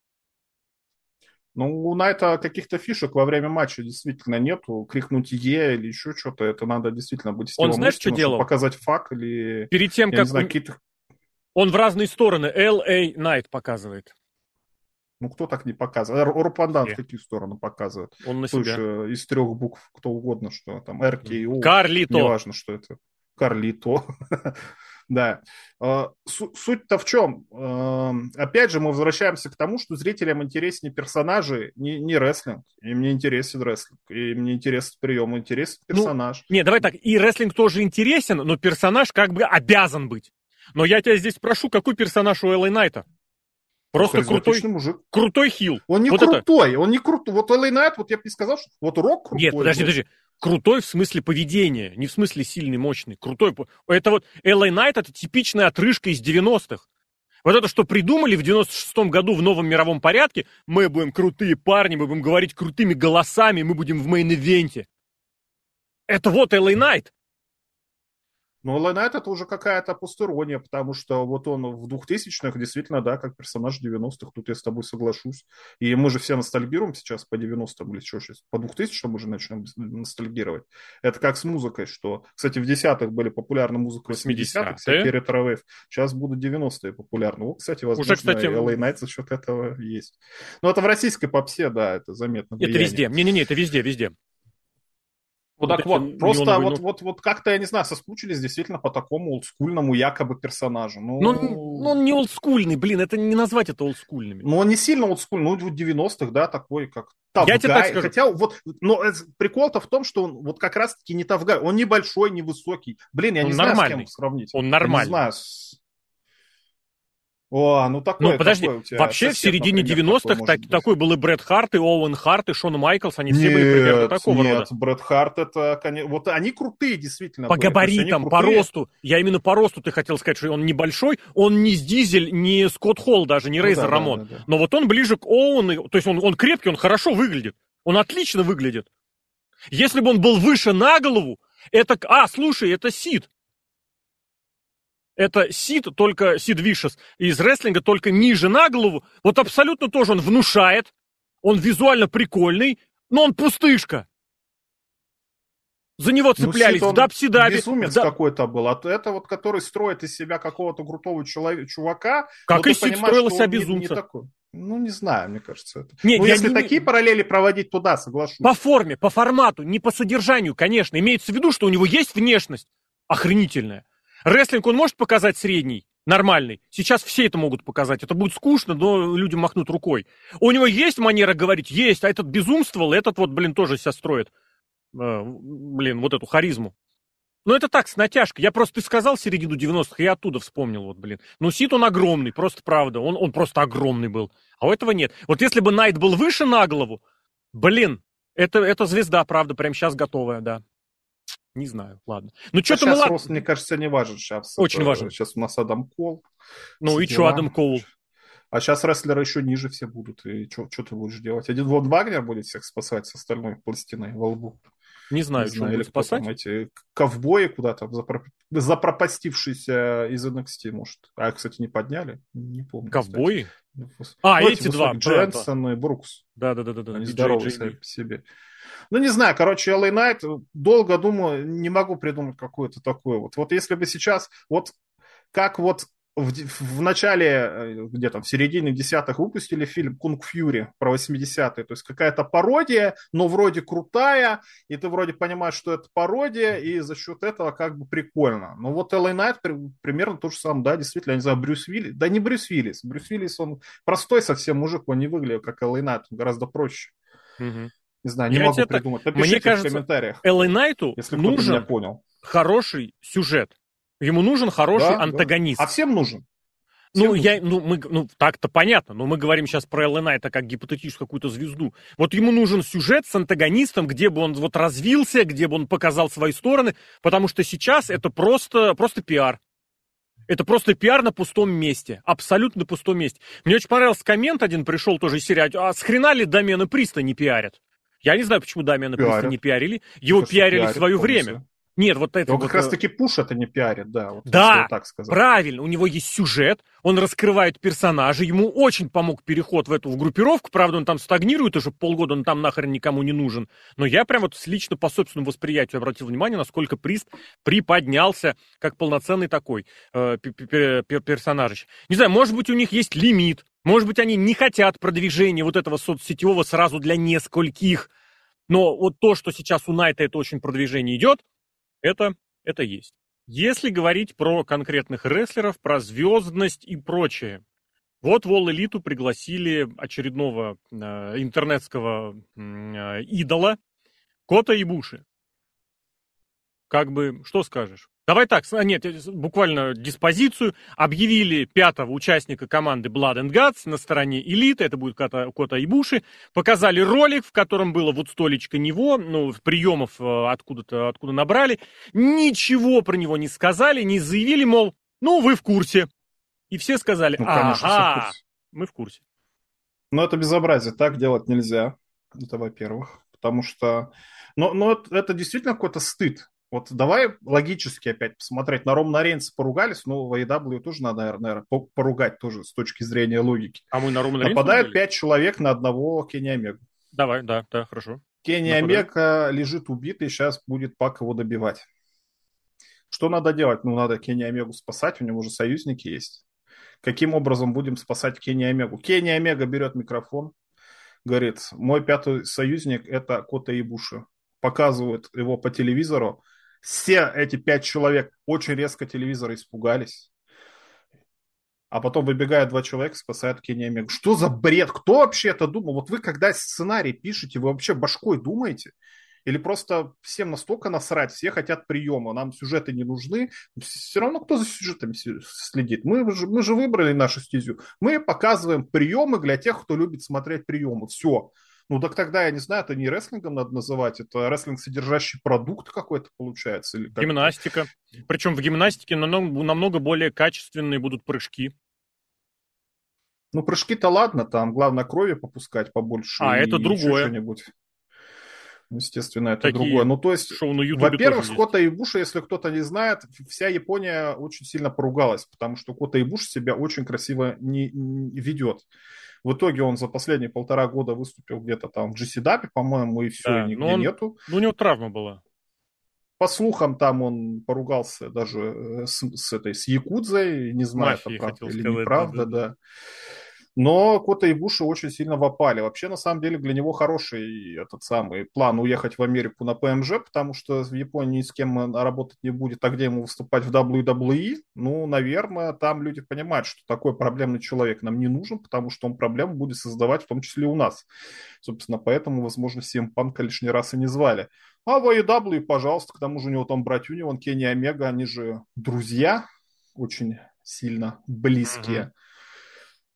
Ну, у Knight а каких-то фишек во время матча действительно нету. Крикнуть Yeah или еще что-то, это надо действительно быть Он знаешь, что делал? Показать fuck или... Перед тем, как... Знаю. Он в разные стороны LA Knight показывает. Ну, кто так не показывает? Рупандан в какие стороны показывает? Он на себя. Слушай, из трех букв, кто угодно, что там, РКО. Карлито. Неважно, что это. Карлито. да. А, суть-то в чем? А, опять же, мы возвращаемся к тому, что зрителям интереснее персонажи, не, не рестлинг. Им не интересен рестлинг. Им не интересен прием, интересен ну, персонаж. Ну, не, давай так, и рестлинг тоже интересен, но персонаж как бы обязан быть. Но я тебя здесь прошу, какой персонаж у LA Knight а? Просто крутой, мужик. крутой heel. Он не вот крутой, это... он не крутой. Вот LA Knight, вот я бы не сказал, что вот Рок крутой. Нет, подожди, подожди. Крутой в смысле поведения, не в смысле сильный, мощный. Крутой. Это вот LA Knight это типичная отрыжка из 90-х. Вот это, что придумали в 96-м году в новом мировом порядке, мы будем крутые парни, мы будем говорить крутыми голосами, мы будем в main event е. Это вот LA Knight. Но LA Knight это уже какая-то постирония, потому что вот он в 2000-х действительно, да, как персонаж 90-х, тут я с тобой соглашусь. И мы же все ностальгируем сейчас по 90-м или что сейчас, по 2000-м уже начнем ностальгировать. Это как с музыкой, что, кстати, в десятых были популярны музыка 80-х, всякие ретро Сейчас будут 90-е популярны. Вот, кстати, возможно, уже, кстати, LA Knight за счет этого есть. Но это в российской попсе, да, это заметно. Влияние. Это везде. Не-не-не, это везде, везде. Ну вот так вот, просто вот, вот, вот как-то, я не знаю, соскучились действительно по такому олдскульному якобы персонажу. Ну, ну, ну он не олдскульный, блин, это не назвать это олдскульными. Ну, он не сильно олдскульный, ну, в 90-х, да, такой, как Тавгай. Я тебе так скажу. Хотя вот, но прикол-то в том, что он вот как раз-таки не Тавгай, он небольшой, невысокий. Блин, я он не нормальный. знаю, с кем сравнить. Он нормальный. Я не знаю, О, ну такой. Ну, подожди, вообще в середине 90-х так, такой был и Брэд Харт, и Оуэн Харт, и Шон Майклс, они все нет, были примерно такого нет, рода. Нет, Брэд Харт это, конечно, вот они крутые действительно По были. габаритам, по росту, я именно по росту ты хотел сказать, что он небольшой, он не с Дизель, не Скотт Холл даже, не ну, Рейзер да, Рамон, да, да, да. но вот он ближе к Оуэну, то есть он, он крепкий, он хорошо выглядит, он отлично выглядит. Если бы он был выше на голову, это... А, слушай, это Сид. Это Сид, только Сид Вишес из рестлинга, только ниже на голову. Вот абсолютно тоже он внушает. Он визуально прикольный, но он пустышка. За него ну, цеплялись ну, в Дапсидаби. Безумец да... какой-то был. А это вот, который строит из себя какого-то крутого человека, чувака. Как и Сид строил себя безумца. Не, не такой. Ну, не знаю, мне кажется, это. Нет, ну, если не... такие параллели проводить туда, соглашусь. По форме, по формату, не по содержанию, конечно. Имеется в виду, что у него есть внешность охренительная. Рестлинг он может показать средний, нормальный. Сейчас все это могут показать. Это будет скучно, но люди махнут рукой. У него есть манера говорить? Есть. А этот безумствовал, этот вот, блин, тоже себя строит. Э, блин, вот эту харизму. Ну, это так, с натяжкой. Я просто, ты сказал середину 90-х, я оттуда вспомнил, вот, блин. Ну, Сит, он огромный, просто правда. Он, он просто огромный был. А у этого нет. Вот если бы Найт был выше на голову, блин, это, это звезда, правда, прямо сейчас готовая, да. Не знаю, ладно. Ну, что-то мы... рост, мне кажется, не важен сейчас. Очень это, важен. Сейчас у нас Адам Кол. Ну, и что Адам Кол? А сейчас рестлеры еще ниже все будут. И что ты будешь делать? Один Вон Вагнер будет всех спасать с остальной пластиной во лбу. Не знаю, не знаю или спасать. Там, эти ковбои куда-то запро... запропастившиеся из NXT, может. А, кстати, не подняли? Не помню. Ковбои? Кстати. А, ну, эти два. Дженсон да, и Брукс. Да-да-да. Они здоровы сами по себе. Ну, не знаю, короче, LA Knight, долго думаю, не могу придумать какое-то такое вот. Вот если бы сейчас, вот как вот в, в начале, э, где-то в середине десятых выпустили фильм «Кунг Фьюри» про 80-е, то есть какая-то пародия, но вроде крутая, и ты вроде понимаешь, что это пародия, и за счет этого как бы прикольно. Но вот LA Knight примерно то же самое, да, действительно, я не знаю, Брюс Виллис, да не Брюс Виллис, Брюс Виллис, он простой совсем мужик, он не выглядит как LA Knight, он гораздо проще. Угу. Не знаю, не я могу придумать. Напишите Мне кажется, в комментариях. Элли Найту если нужен понял. хороший сюжет. Ему нужен хороший да, антагонист. Да. А всем нужен. Всем ну, нужен. я, ну, мы, ну, так-то понятно, но мы говорим сейчас про Элли Найта как гипотетическую какую-то звезду. Вот ему нужен сюжет с антагонистом, где бы он вот развился, где бы он показал свои стороны, потому что сейчас это просто, просто пиар. Это просто пиар на пустом месте. Абсолютно на пустом месте. Мне очень понравился коммент один, пришел тоже из серии. А с хрена ли домены Приста не пиарят? Я не знаю, почему Дамиана Приста не пиарили. Его Потому пиарили в свое время. Нет, вот это... вот, как раз таки Пуш это не пиарит, да. Вот, да, так сказать. правильно. У него есть сюжет, он раскрывает персонажа, ему очень помог переход в эту в группировку, правда, он там стагнирует уже полгода, он там нахрен никому не нужен. Но я прям вот лично по собственному восприятию обратил внимание, насколько Прист приподнялся как полноценный такой э, персонаж. Не знаю, может быть, у них есть лимит, может быть, они не хотят продвижения вот этого соцсетевого сразу для нескольких. Но вот то, что сейчас у Найта это очень продвижение идет, это, это есть. Если говорить про конкретных рестлеров, про звездность и прочее, вот в All Elite пригласили очередного э, интернетского э, идола Кота и Буши. Как бы, что скажешь? Давай так, нет, буквально диспозицию. Объявили пятого участника команды Blood and Guts на стороне элиты, это будет Кота, Кота Ибуши. Показали ролик, в котором было вот столечко него, ну, приемов э, откуда-то, откуда набрали. Ничего про него не сказали, не заявили, мол, ну, вы в курсе. И все сказали, ну, конечно, ага, мы в курсе. Но это безобразие, так делать нельзя. Это во-первых. Потому что... Но, но это действительно какой-то стыд. Вот давай логически опять посмотреть. На Романа Рейнса поругались, но в AEW тоже надо, наверное, поругать тоже с точки зрения логики. А мы на Романа Рейнса Нападают пять человек на одного Кенни Омегу. Давай, да, да, хорошо. Кенни Омега лежит убитый, сейчас будет Пак его добивать. Что надо делать? Ну, надо Кенни Омегу спасать, у него уже союзники есть. Каким образом будем спасать Кенни Омегу? Кенни Омега берет микрофон, говорит, мой пятый союзник – это Кота Ибуши. Показывают его по телевизору, все эти пять человек очень резко телевизора испугались. А потом выбегают два человека, спасают Кенни. Что за бред? Кто вообще это думал? Вот вы когда сценарий пишете, вы вообще башкой думаете? Или просто всем настолько насрать, все хотят приема, нам сюжеты не нужны. Все равно кто за сюжетами следит? Мы же, мы же выбрали нашу стезю. Мы показываем приемы для тех, кто любит смотреть приемы. Все. Ну так тогда, я не знаю, это не рестлингом надо называть, это рестлинг содержащий продукт какой-то получается. Или Гимнастика. Причем в гимнастике намного, намного более качественные будут прыжки. Ну, прыжки-то ладно, там главное крови попускать побольше. А, это другое. Что-нибудь. Естественно, это Такие другое. Ну, то есть, во-первых, с Кота и Буша, если кто-то не знает, вся Япония очень сильно поругалась, потому что Кота и Буш себя очень красиво не, не ведет. В итоге он за последние полтора года выступил где-то там в GCW, по-моему, и все, да, и нигде он, нету. Ну, у него травма была. По слухам, там он поругался даже э, с, с этой, с Якудзой, не знаю, Мафии, это правда или сказать, неправда, да. да. Но Кота и Буши очень сильно вопали. Вообще, на самом деле, для него хороший этот самый план уехать в Америку на ПМЖ, потому что в Японии ни с кем работать не будет, а где ему выступать в WWE? Ну, наверное, там люди понимают, что такой проблемный человек нам не нужен, потому что он проблему будет создавать в том числе у нас. Собственно, поэтому, возможно, всем панка лишний раз и не звали. А в AEW, пожалуйста, к тому же у него там братюни, он Кенни Омега, они же друзья, очень сильно близкие. Mm-hmm.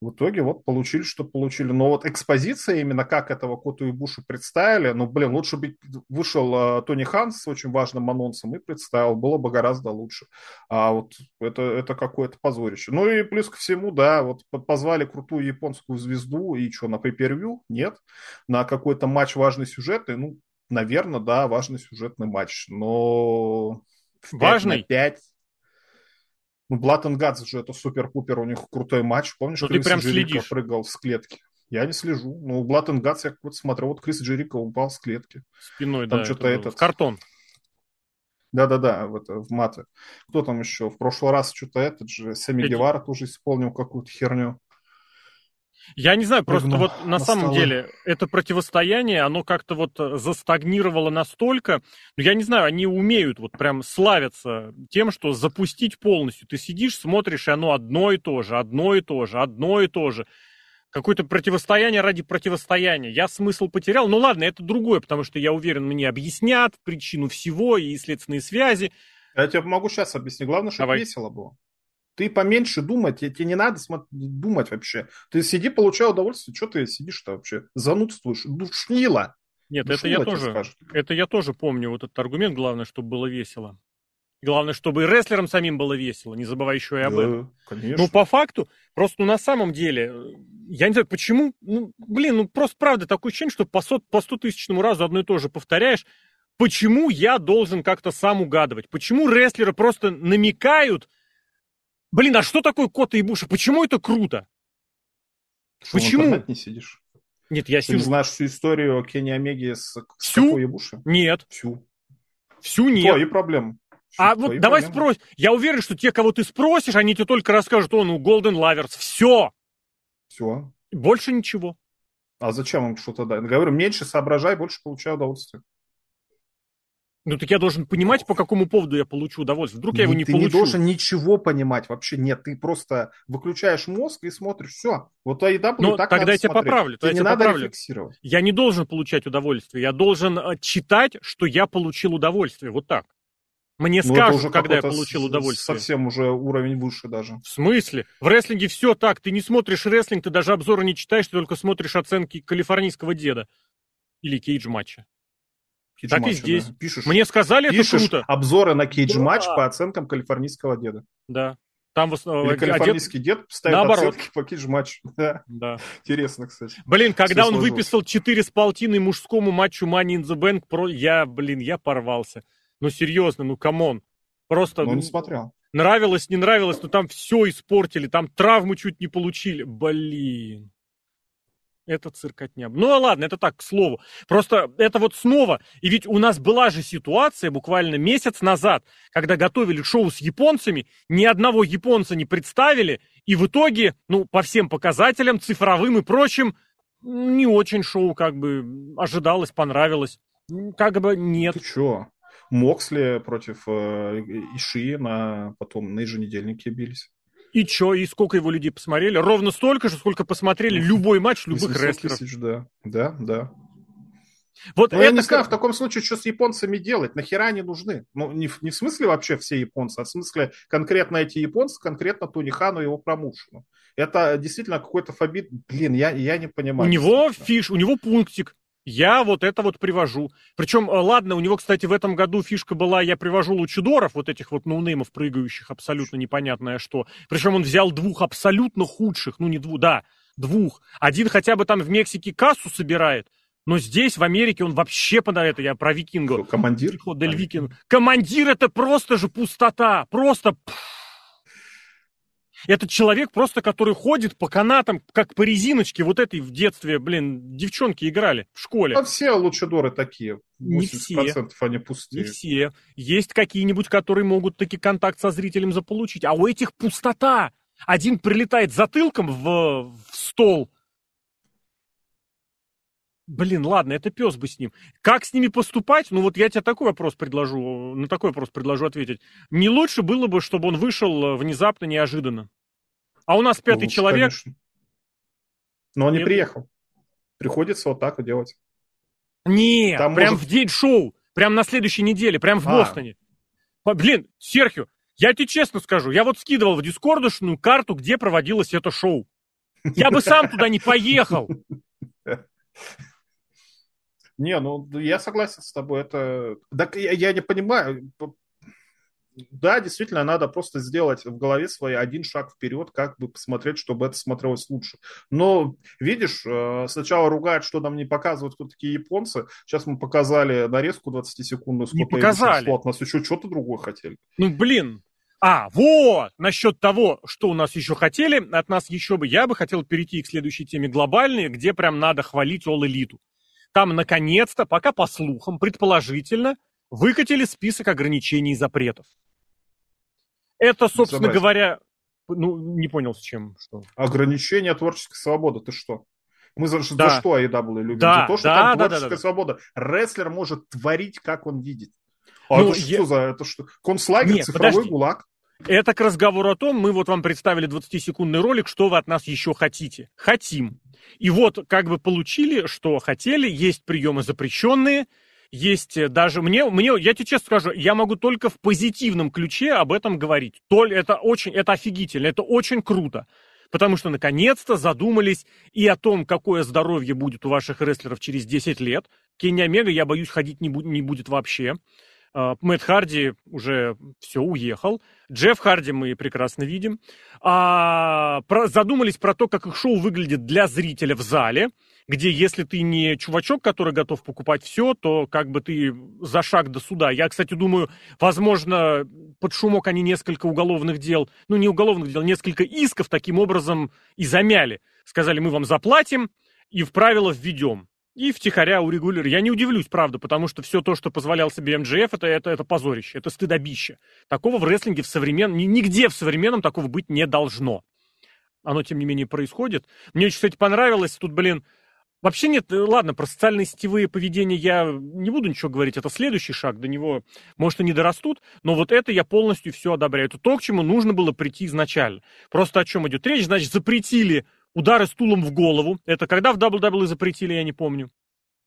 В итоге вот получили, что получили. Но вот экспозиция, именно как этого Коту и Бушу представили, ну, блин, лучше бы вышел э, Тони Ханс с очень важным анонсом и представил, было бы гораздо лучше. А вот это, это какое-то позорище. Ну и плюс ко всему, да, вот позвали крутую японскую звезду, и что, на pay Нет. На какой-то матч важный сюжетный, ну, наверное, да, важный сюжетный матч, но... Важный? 5 ну, and Guts же это супер-пупер, у них крутой матч. Помнишь, ну, Крис ты прям Джерико следишь. прыгал с клетки? Я не слежу. Ну, and Guts я какой-то смотрел. Вот Крис Джерико упал с клетки. Спиной, там да. что-то это... В картон. Да-да-да, в, это, в маты. Кто там еще? В прошлый раз что-то этот же, Сами Гевара тоже исполнил какую-то херню. Я не знаю, просто вот на, на самом столы. деле это противостояние, оно как-то вот застагнировало настолько, ну я не знаю, они умеют вот прям славиться тем, что запустить полностью. Ты сидишь, смотришь, и оно одно и то же, одно и то же, одно и то же. Какое-то противостояние ради противостояния. Я смысл потерял. Ну ладно, это другое, потому что я уверен, мне объяснят причину всего и следственные связи. Я тебе могу сейчас объяснить. Главное, чтобы Давай. весело было. Ты поменьше думать, тебе не надо думать вообще. Ты сиди, получай удовольствие, что ты сидишь-то вообще? Занудствуешь, душнило. Нет, это я тоже, это я тоже помню, вот этот аргумент, главное, чтобы было весело. Главное, чтобы и рестлерам самим было весело, не забывай еще и об да, этом. Конечно. Ну, по факту, просто ну, на самом деле, я не знаю, почему, ну, блин, ну, просто правда такое ощущение, что по, сот, по сто тысячному разу одно и то же повторяешь. Почему я должен как-то сам угадывать? Почему рестлеры просто намекают, Блин, а что такое Кота и Буша? Почему это круто? Что, Почему? не сидишь? Нет, я Ты сижу. не знаешь всю историю Кенни Омеги с, с всю? и Буша? Нет. Всю. Всю нет. Твои проблемы. А вот давай спрось. Я уверен, что те, кого ты спросишь, они тебе только расскажут, он у Golden Lovers. Все. Все. Больше ничего. А зачем им что-то дать? Говорю, меньше соображай, больше получай удовольствие. Ну так я должен понимать, по какому поводу я получу удовольствие. Вдруг я его не ты получу. Ты не должен ничего понимать вообще. Нет, ты просто выключаешь мозг и смотришь. Все. Вот AEW Но так тогда я тебя смотреть. поправлю. Тебе не надо поправлю. рефлексировать. Я не должен получать удовольствие. Я должен э, читать, что я получил удовольствие. Вот так. Мне ну, скажут, когда я получил удовольствие. Совсем уже уровень выше даже. В смысле? В рестлинге все так. Ты не смотришь рестлинг, ты даже обзоры не читаешь, ты только смотришь оценки калифорнийского деда. Или Cagematch а. Cage так и здесь. Да. Пишешь, Мне сказали, пишешь это круто. обзоры на Cagematch да. по оценкам калифорнийского деда. Да. Там в основном... Или калифорнийский дед, дед ставит Наоборот. оценки по Cagematch у. Да. да. Интересно, кстати. Блин, когда Все он сложилось. выписал 4 с полтиной мужскому матчу Money in the Bank, про... я, блин, я порвался. Ну, серьезно, ну, come on. Просто... Ну, не смотрел. Нравилось, не нравилось, но там все испортили, там травмы чуть не получили. Блин. Это циркотня. Ну ладно, это так, к слову. Просто это вот снова. И ведь у нас была же ситуация буквально месяц назад, когда готовили шоу с японцами, ни одного японца не представили, и в итоге, ну, по всем показателям, цифровым и прочим, не очень шоу как бы ожидалось, понравилось. Как бы нет. Ты чё? Моксли против э, Иши на потом на еженедельнике бились. И чё, и сколько его людей посмотрели? Ровно столько же, сколько посмотрели любой матч любых рестлеров. Тысяч, да, да, да. Вот ну, это... я не знаю, в таком случае, что с японцами делать? Нахера они нужны? Ну, не, не в смысле вообще все японцы, а в смысле конкретно эти японцы, конкретно Тунихану и его промоушену. Это действительно какой-то фобит. Блин, я, я не понимаю. У него фиш, у него пунктик. Я вот это вот привожу. Причем, э, ладно, у него, кстати, в этом году фишка была, я привожу лучидоров, вот этих вот no-name ов прыгающих, абсолютно непонятное что. Причем он взял двух абсолютно худших, ну не двух, да, двух. Один хотя бы там в Мексике кассу собирает, но здесь, в Америке, он вообще под это, я про Викинго. Командир? Дель Викинго. Командир это просто же пустота. Просто... Это человек просто, который ходит по канатам, как по резиночке, вот этой в детстве, блин, девчонки играли в школе. А все лучидоры такие. 80% не все. они пустые. Не все. Есть какие-нибудь, которые могут таки контакт со зрителем заполучить. А у этих пустота. Один прилетает затылком в, в стол, Блин, ладно, это пес бы с ним. Как с ними поступать? Ну вот я тебе такой вопрос предложу, на такой вопрос предложу ответить. Не лучше было бы, чтобы он вышел э, внезапно, неожиданно. А у нас пятый лучше, человек. Конечно. Но он не Нет. приехал. Приходится вот так вот делать. Нет, Там прям может... в день шоу, прям на следующей неделе, прям в а. Бостоне. Блин, Серхио, я тебе честно скажу, я вот скидывал в дискордошную карту, где проводилось это шоу. Я бы сам туда не поехал. Не, ну я согласен с тобой. Это. Так я, я не понимаю. Да, действительно, надо просто сделать в голове свой один шаг вперед, как бы посмотреть, чтобы это смотрелось лучше. Но, видишь, э, сначала ругают, что нам не показывают, кто такие японцы. Сейчас мы показали нарезку 20-секундную. Не показали. Слот. Нас еще что-то другое хотели. Ну, блин, а, вот! Насчет того, что у нас еще хотели, от нас еще бы, я бы хотел перейти к следующей теме глобальной, где прям надо хвалить All Elite. Там, наконец-то, пока по слухам, предположительно, выкатили список ограничений и запретов. Это, собственно Согласен. говоря, ну, не понял, с чем. Что. Ограничение творческой свободы, ты что? Мы за, да. за что AEW любим? Да, за то, что да, там да, творческая да, да, свобода. Рестлер может творить, как он видит. А ну, это я... что за... Это что? Концлагерь, Нет, цифровой подожди. гулаг? Это к разговору о том, мы вот вам представили 20-секундный ролик, что вы от нас еще хотите. Хотим. И вот как бы получили, что хотели, есть приемы запрещенные, есть даже мне, мне, я тебе честно скажу, я могу только в позитивном ключе об этом говорить. То это очень, это офигительно, это очень круто. Потому что наконец-то задумались и о том, какое здоровье будет у ваших рестлеров через 10 лет. Кенни Омега, я боюсь, ходить не, не будет вообще. А, Мэтт Харди уже все уехал. Джефф Харди мы прекрасно видим. А, про, задумались про то, как их шоу выглядит для зрителя в зале, где если ты не чувачок, который готов покупать все, то как бы ты за шаг до суда. Я, кстати, думаю, возможно, под шумок они несколько уголовных дел, ну не уголовных дел, несколько исков таким образом и замяли. Сказали, мы вам заплатим и в правила введем и втихаря урегулировали. Я не удивлюсь, правда, потому что все то, что позволял себе МДФ, это, это, это позорище, это стыдобище. Такого в рестлинге в современном, нигде в современном такого быть не должно. Оно, тем не менее, происходит. Мне очень, кстати, понравилось, тут, блин, Вообще нет, э, ладно, про социальные сетевые поведения я не буду ничего говорить, это следующий шаг, до него, может, и не дорастут, но вот это я полностью все одобряю. Это то, к чему нужно было прийти изначально. Просто о чем идет речь, значит, запретили Удары стулом в голову. Это когда в WWE запретили, я не помню.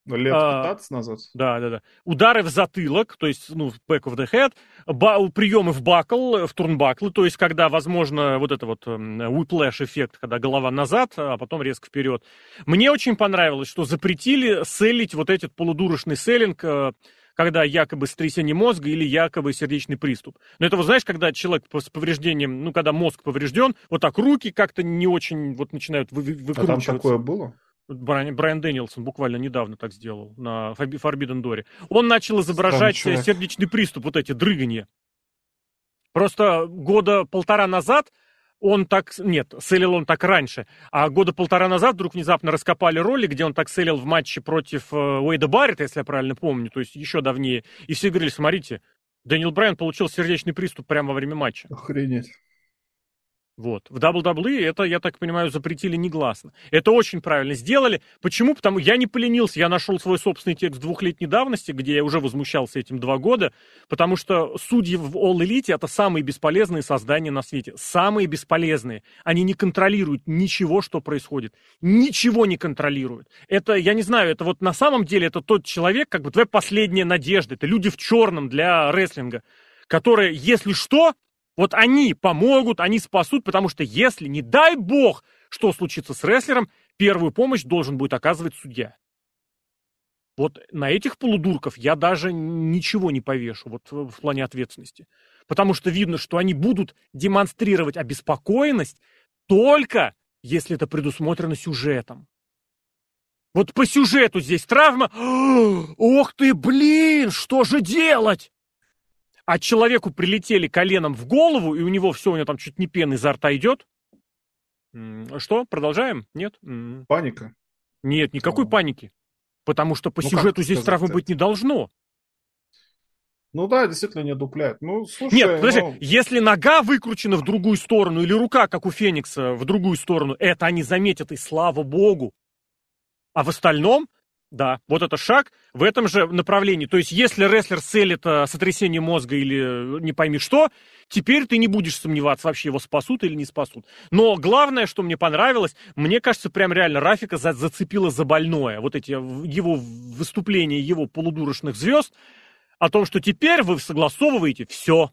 Лет 15 а, назад. Да, да, да. Удары в затылок, то есть, ну, back of the head, ба- приемы в бакл, в турнбаклы, то есть, когда, возможно, вот это вот эм, whiplash эффект, когда голова назад, а потом резко вперед. Мне очень понравилось, что запретили селить вот этот полудурочный селлинг, э, когда якобы сотрясение мозга или якобы сердечный приступ. Но это, вот знаешь, когда человек с повреждением, ну, когда мозг поврежден, вот так руки как-то не очень вот начинают вы, выкручиваться. А там такое было? Брайан, Брайан Дэнилсон буквально недавно так сделал на Forbidden Door. Он начал изображать сердечный приступ, вот эти дрыгания. Просто года полтора назад он так... Нет, селил он так раньше. А года полтора назад вдруг внезапно раскопали ролик, где он так селил в матче против э, Уэйда Баррета, если я правильно помню, то есть еще давнее. И все говорили, смотрите, Дэниел Брайан получил сердечный приступ прямо во время матча. Охренеть. Вот. В WWE это, я так понимаю, запретили негласно. Это очень правильно сделали. Почему? Потому я не поленился, я нашел свой собственный текст двухлетней давности, где я уже возмущался этим два года, потому что судьи в All Elite это самые бесполезные создания на свете. Самые бесполезные. Они не контролируют ничего, что происходит. Ничего не контролируют. Это, я не знаю, это вот на самом деле это тот человек, как бы твоя последняя надежда. Это люди в черном для рестлинга которые, если что, вот они помогут, они спасут, потому что если, не дай бог, что случится с рестлером, первую помощь должен будет оказывать судья. Вот на этих полудурков я даже ничего не повешу вот в плане ответственности. Потому что видно, что они будут демонстрировать обеспокоенность только если это предусмотрено сюжетом. Вот по сюжету здесь травма. Ох ты, блин, что же делать? А человеку прилетели коленом в голову, и у него все, у него там чуть не пена изо рта идет. Что, продолжаем? Нет? Паника. Нет, никакой О. паники. Потому что по ну, сюжету здесь травмы быть не должно. Ну да, действительно не дупляет. Ну, слушай, Нет, подожди, ну... если нога выкручена в другую сторону, или рука, как у Феникса, в другую сторону, это они заметят, и слава богу. А в остальном да, вот это шаг в этом же направлении. То есть, если рестлер целит а, сотрясение мозга или э, не пойми что, теперь ты не будешь сомневаться, вообще его спасут или не спасут. Но главное, что мне понравилось, мне кажется, прям реально Рафика за зацепило за больное. Вот эти его выступления его полудурочных звезд о том, что теперь вы согласовываете все.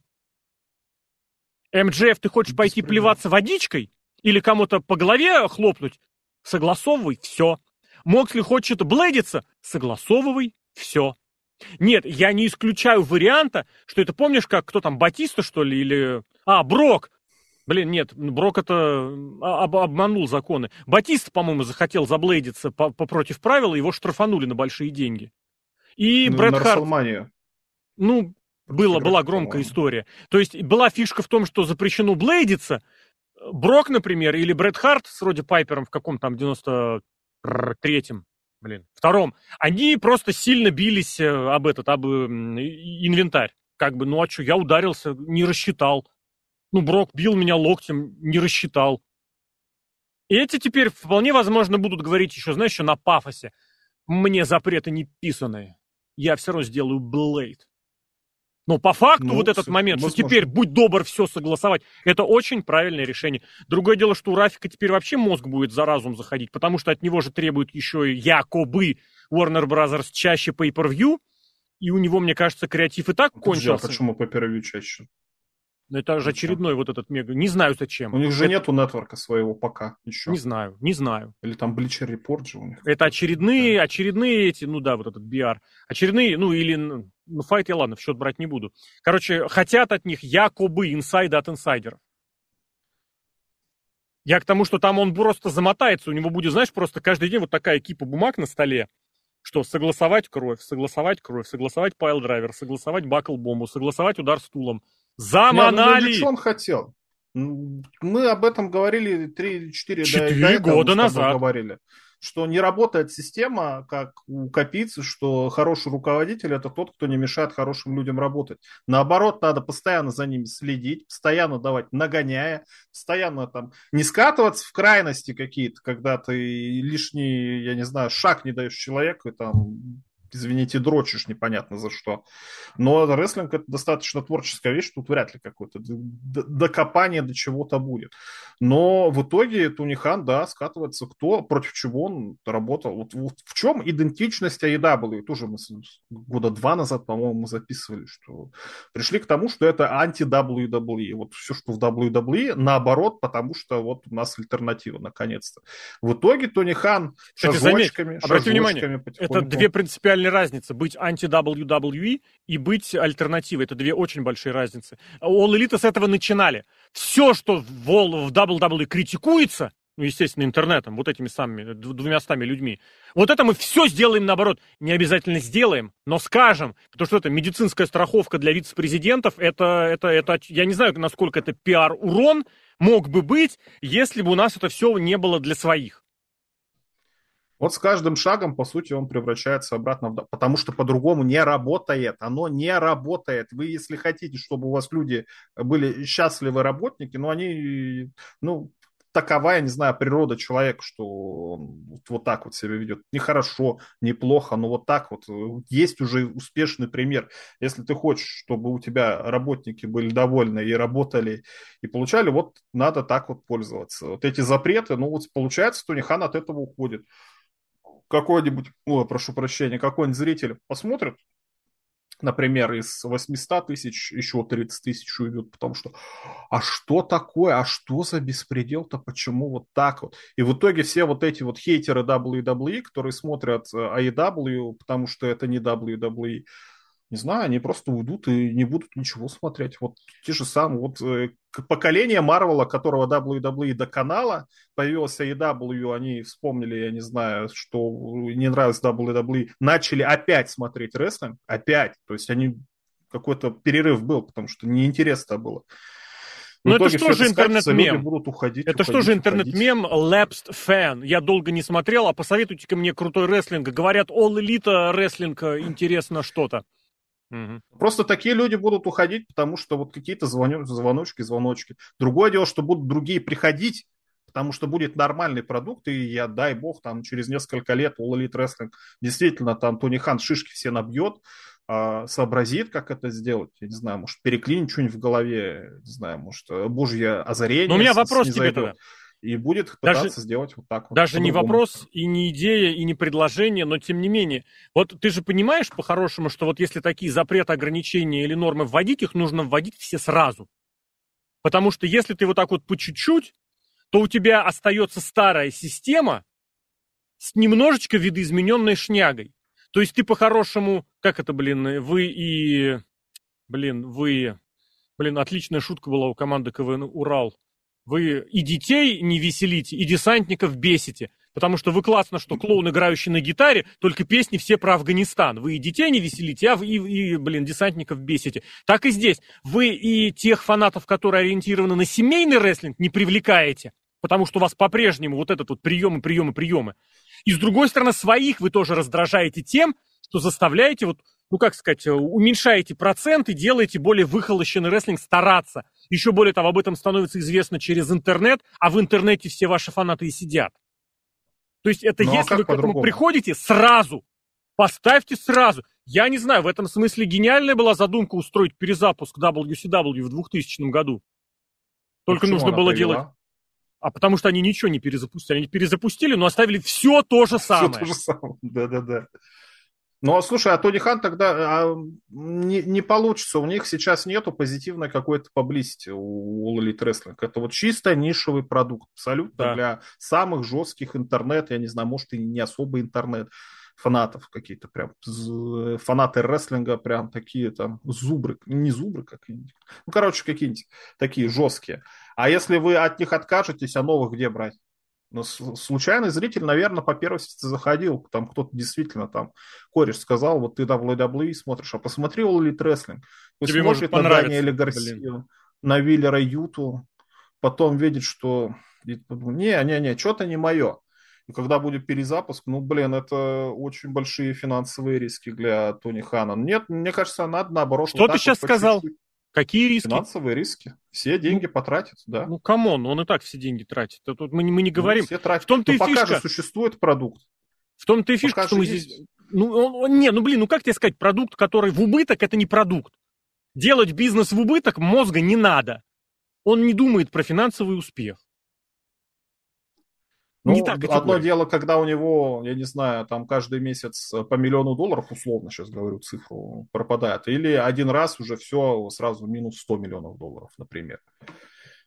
МДФ, ты хочешь пойти плеваться водичкой? Или кому-то по голове хлопнуть? Согласовывай все. Моксли хочет блэдиться, согласовывай, все. Нет, я не исключаю варианта, что это помнишь, как кто там, Батиста, что ли, или... А, Брок. Блин, нет, Брок это а, об, обманул законы. Батиста, по-моему, захотел заблейдиться по, по против правил, его штрафанули на большие деньги. И ну, Брэд Харт... Ну, было, была громкая история. То есть была фишка в том, что запрещено блейдиться. Брок, например, или Брэд Харт с Роди Пайпером в каком там 90 третьем, блин, втором, они просто сильно бились э, об этот, об инвентарь. Как бы, ну а что, я ударился, не рассчитал. Ну, Брок бил меня локтем, не рассчитал. И эти теперь вполне возможно будут говорить еще, знаешь, еще на пафосе. Мне запреты не писанные. Я все равно сделаю Блейд. Но по факту ну, вот этот момент, возможно. что теперь будь добр все согласовать, это очень правильное решение. Другое дело, что у Рафика теперь вообще мозг будет за разум заходить, потому что от него же требуют еще и якобы Warner Brothers чаще pay-per-view, и у него, мне кажется, креатив и так Подожди, кончился. А почему pay-per-view чаще? Но это же очередной вот этот мега. Не знаю зачем. У них же это... нету нетворка своего пока еще. Не знаю, не знаю. Или там Bleacher Report же у них. Это очередные, да. очередные эти, ну да, вот этот BR. Очередные, ну или, ну, файт я ладно, в счет брать не буду. Короче, хотят от них якобы инсайда от инсайдеров. Я к тому, что там он просто замотается, у него будет, знаешь, просто каждый день вот такая кипа бумаг на столе, что согласовать кровь, согласовать кровь, согласовать piledriver, согласовать buckle бомбу, согласовать удар стулом, Заманали! Не, ну, он хотел. Мы об этом говорили 3-4 до, до года назад. Говорили, что не работает система, как у Капицы, что хороший руководитель это тот, кто не мешает хорошим людям работать. Наоборот, надо постоянно за ними следить, постоянно давать нагоняя, постоянно там не скатываться в крайности какие-то, когда ты лишний, я не знаю, шаг не даешь человеку и там извините, дрочишь непонятно за что. Но рестлинг это достаточно творческая вещь, тут вряд ли какое-то докопание до чего-то будет. Но в итоге Тунихан, да, скатывается кто, против чего он работал. Вот, вот в чем идентичность AEW? Тоже мы года два назад, по-моему, мы записывали, что пришли к тому, что это анти-WWE. Вот все, что в WWE, наоборот, потому что вот у нас альтернатива, наконец-то. В итоге Тунихан шажочками, заметь, шажочками внимание, это две принципиальные принципиальная разница быть анти-WWE и быть альтернативой. Это две очень большие разницы. All Elite с этого начинали. Все, что в, в WWE критикуется, ну, естественно, интернетом, вот этими самыми двумя стами людьми. Вот это мы все сделаем наоборот. Не обязательно сделаем, но скажем, потому что это медицинская страховка для вице-президентов, это, это, это, я не знаю, насколько это пиар-урон мог бы быть, если бы у нас это все не было для своих. Вот с каждым шагом, по сути, он превращается обратно в... Потому что по-другому не работает. Оно не работает. Вы, если хотите, чтобы у вас люди были счастливы работники, ну, они, ну, такова, я не знаю, природа человека, что он вот, так вот себя ведет. Нехорошо, неплохо, но вот так вот. Есть уже успешный пример. Если ты хочешь, чтобы у тебя работники были довольны и работали, и получали, вот надо так вот пользоваться. Вот эти запреты, ну вот получается, Тонихан от этого уходит. Какой-нибудь, ой, прошу прощения, какой-нибудь зритель посмотрит например, из 800 тысяч еще 30 тысяч уйдут, потому что а что такое, а что за беспредел-то, почему вот так вот? И в итоге все вот эти вот хейтеры WWE, которые смотрят AEW, э, потому что это не WWE, не знаю, они просто уйдут и не будут ничего смотреть. Вот те же самые, вот э, поколение Марвела, которого WWE до канала, появился EW, они вспомнили, я не знаю, что не нравится WWE, начали опять смотреть рестлинг, опять, то есть они какой-то перерыв был, потому что неинтересно было. Ну это что же интернет-мем? уходить, это уходить, что же интернет-мем Lapsed Fan? Я долго не смотрел, а посоветуйте-ка мне крутой рестлинг. Говорят, All Elite рестлинг интересно что-то. Угу. Просто такие люди будут уходить, потому что вот какие-то звоню, звоночки, звоночки. Другое дело, что будут другие приходить, потому что будет нормальный продукт, и я, дай бог, там через несколько лет All Elite Wrestling действительно там Тони Хан шишки все набьет, э, сообразит, как это сделать. Я не знаю, может, переклинит что-нибудь в голове, не знаю, может, божье озарение. Но у меня вопрос тебе тогда и будет пытаться даже, сделать вот так вот. Даже не вопрос и не идея, и не предложение, но тем не менее. Вот ты же понимаешь по-хорошему, что вот если такие запреты, ограничения или нормы вводить, их нужно вводить все сразу. Потому что если ты вот так вот по чуть-чуть, то у тебя остается старая система с немножечко видоизмененной шнягой. То есть ты по-хорошему, как это, блин, вы и... Блин, вы... Блин, отличная шутка была у команды КВН «Урал». Вы и детей не веселите, и десантников бесите. Потому что вы классно, что клоун, играющий на гитаре, только песни все про Афганистан. Вы и детей не веселите, а и, и, блин, десантников бесите. Так и здесь. Вы и тех фанатов, которые ориентированы на семейный рестлинг, не привлекаете. Потому что у вас по-прежнему вот этот вот приемы, приемы, приемы. И с другой стороны, своих вы тоже раздражаете тем, что заставляете вот ну как сказать, уменьшаете проценты, делаете более выхолощенный рестлинг, стараться. Еще более того, об этом становится известно через интернет, а в интернете все ваши фанаты и сидят. То есть это ну, а если а вы к этому приходите, сразу, поставьте сразу. Я не знаю, в этом смысле гениальная была задумка устроить перезапуск WCW в 2000 году. Только нужно было привела? делать... А потому что они ничего не перезапустили. Они перезапустили, но оставили все то же самое. Все то же самое, да-да-да. Ну, а слушай, а Тони Хан тогда а, не, не получится. У них сейчас нету позитивной какой-то поблизости у Elite Wrestling. Это вот чисто нишевый продукт, абсолютно да. для самых жестких интернет, я не знаю, может и не особо интернет фанатов какие-то прям, фанаты рестлинга прям такие там зубры, не зубры какие-нибудь, ну, короче, какие-нибудь такие жесткие. А если вы от них откажетесь, а новых где брать? Но случайный зритель, наверное, по первости заходил, там кто-то действительно там, кореш сказал, вот ты WWE смотришь, а All Elite Wrestling. Ты Тебе смотрит на Даниэля Гарсию, на Виллера Юту, потом видит, что не-не-не, что-то не мое. И когда будет перезапуск, ну, блин, это очень большие финансовые риски для Тони Хана. Нет, мне кажется, надо наоборот. Что вот ты сейчас сказал? Чуть-чуть. Какие риски? Финансовые риски. Все деньги ну, потратят, да. Ну, come on, он и так все деньги тратит. Тут мы, мы не ну, говорим. Ну, все тратят. В том-то Но и пока фишка. же существует продукт. В том-то и фишка, пока что мы есть. здесь... Ну, он, он, не, ну, блин, ну как тебе сказать, продукт, который в убыток, это не продукт. Делать бизнес в убыток мозга не надо. Он не думает про финансовый успех. Ну, не так одно дело, когда у него, я не знаю, там каждый месяц по миллиону долларов, условно сейчас говорю цифру, пропадает, или один раз уже все сразу минус 100 миллионов долларов, например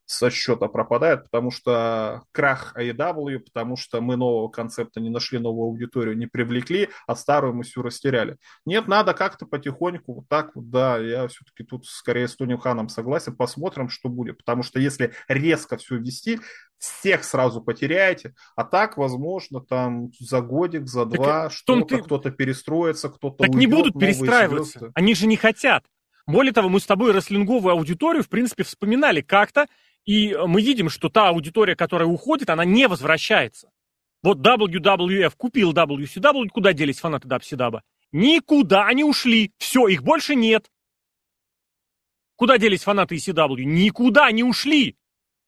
со счета пропадает, потому что крах AEW, потому что мы нового концепта не нашли, новую аудиторию не привлекли, а старую мы всю растеряли. Нет, надо как-то потихоньку, вот так вот, да, я все-таки тут скорее с Тони Ханом согласен, посмотрим, что будет, потому что если резко все ввести, всех сразу потеряете, а так, возможно, там за годик, за два, что-то ты... кто-то перестроится, кто-то Так уйдет, не будут перестраиваться, звезды. они же не хотят. Более того, мы с тобой рестлинговую аудиторию, в принципе, вспоминали как-то, и мы видим, что та аудитория, которая уходит, она не возвращается. Вот WWF купил WCW, куда делись фанаты WCW? Никуда они ушли. Все, их больше нет. Куда делись фанаты ECW? Никуда не ушли.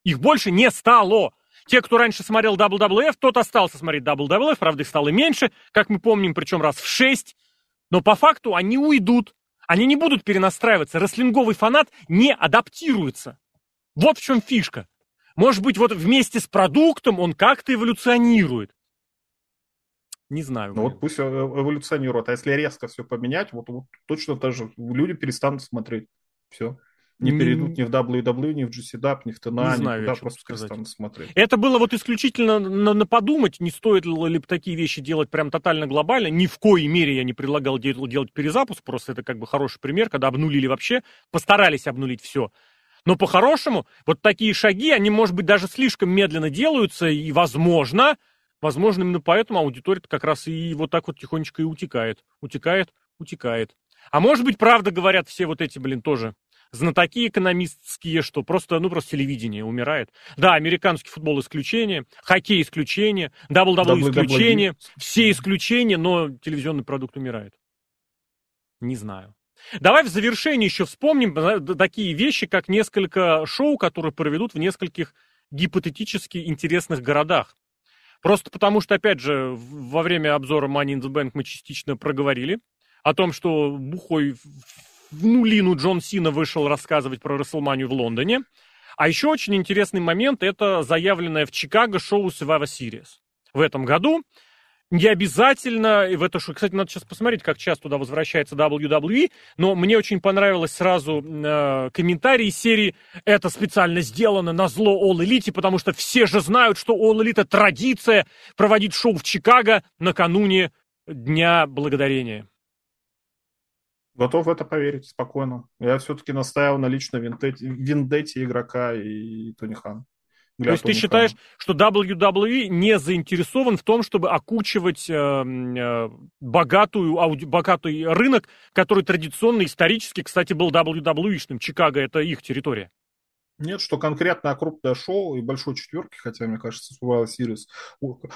Их больше не стало. Те, кто раньше смотрел WWF, тот остался смотреть WWF, правда, их стало меньше, как мы помним, причем раз в шесть. Но по факту они уйдут. Они не будут перенастраиваться. Рестлинговый фанат не адаптируется. Вот в чем фишка. Может быть, вот вместе с продуктом он как-то эволюционирует. Не знаю. Ну вот пусть э, эволюционирует. А если резко все поменять, вот, вот точно так же люди перестанут смотреть. Все. Не перейдут ни в WWE, ни в GCW, ни в TNA, не знаю, никуда, просто сказать. перестанут смотреть. Это было вот исключительно на, на подумать, не стоит ли такие вещи делать прям тотально глобально. Ни в коей мере я не предлагал делать, делать перезапуск, просто это как бы хороший пример, когда обнулили вообще, постарались обнулить все. Но по-хорошему, вот такие шаги, они, может быть, даже слишком медленно делаются, и, возможно, возможно, именно поэтому аудитория как раз и вот так вот тихонечко и утекает. Утекает, утекает. А может быть, правда говорят все вот эти, блин, тоже знатоки экономистские, что просто, ну, просто телевидение умирает. Да, американский футбол исключение, хоккей исключение, WWE исключение, все исключения, но телевизионный продукт умирает. Не знаю. Давай в завершении еще вспомним такие вещи, как несколько шоу, которые проведут в нескольких гипотетически интересных городах. Просто потому что, опять же, во время обзора Money in the Bank мы частично проговорили о том, что бухой в нулину Джон Сина вышел рассказывать про Расселманию в Лондоне. А еще очень интересный момент – это заявленное в Чикаго шоу Survivor Series. В этом году не обязательно, в это шоу, кстати, надо сейчас посмотреть, как часто туда возвращается WWE, но мне очень понравилось сразу э, комментарий из серии «Это специально сделано на зло All Elite, потому что все же знают, что All Elite – традиция проводить шоу в Чикаго накануне Дня Благодарения». Готов в это поверить спокойно. Я все-таки настаивал на личной виндете, виндете игрока и Тони Хан. То есть ты считаешь, что WWE не заинтересован в том, чтобы окучивать э, э, богатую, ауди, богатый рынок, который традиционно, исторически, кстати, был WWE-шным. Чикаго – это их территория. Нет, что конкретно крупное шоу и большой четверки, хотя, мне кажется, Survivor Series.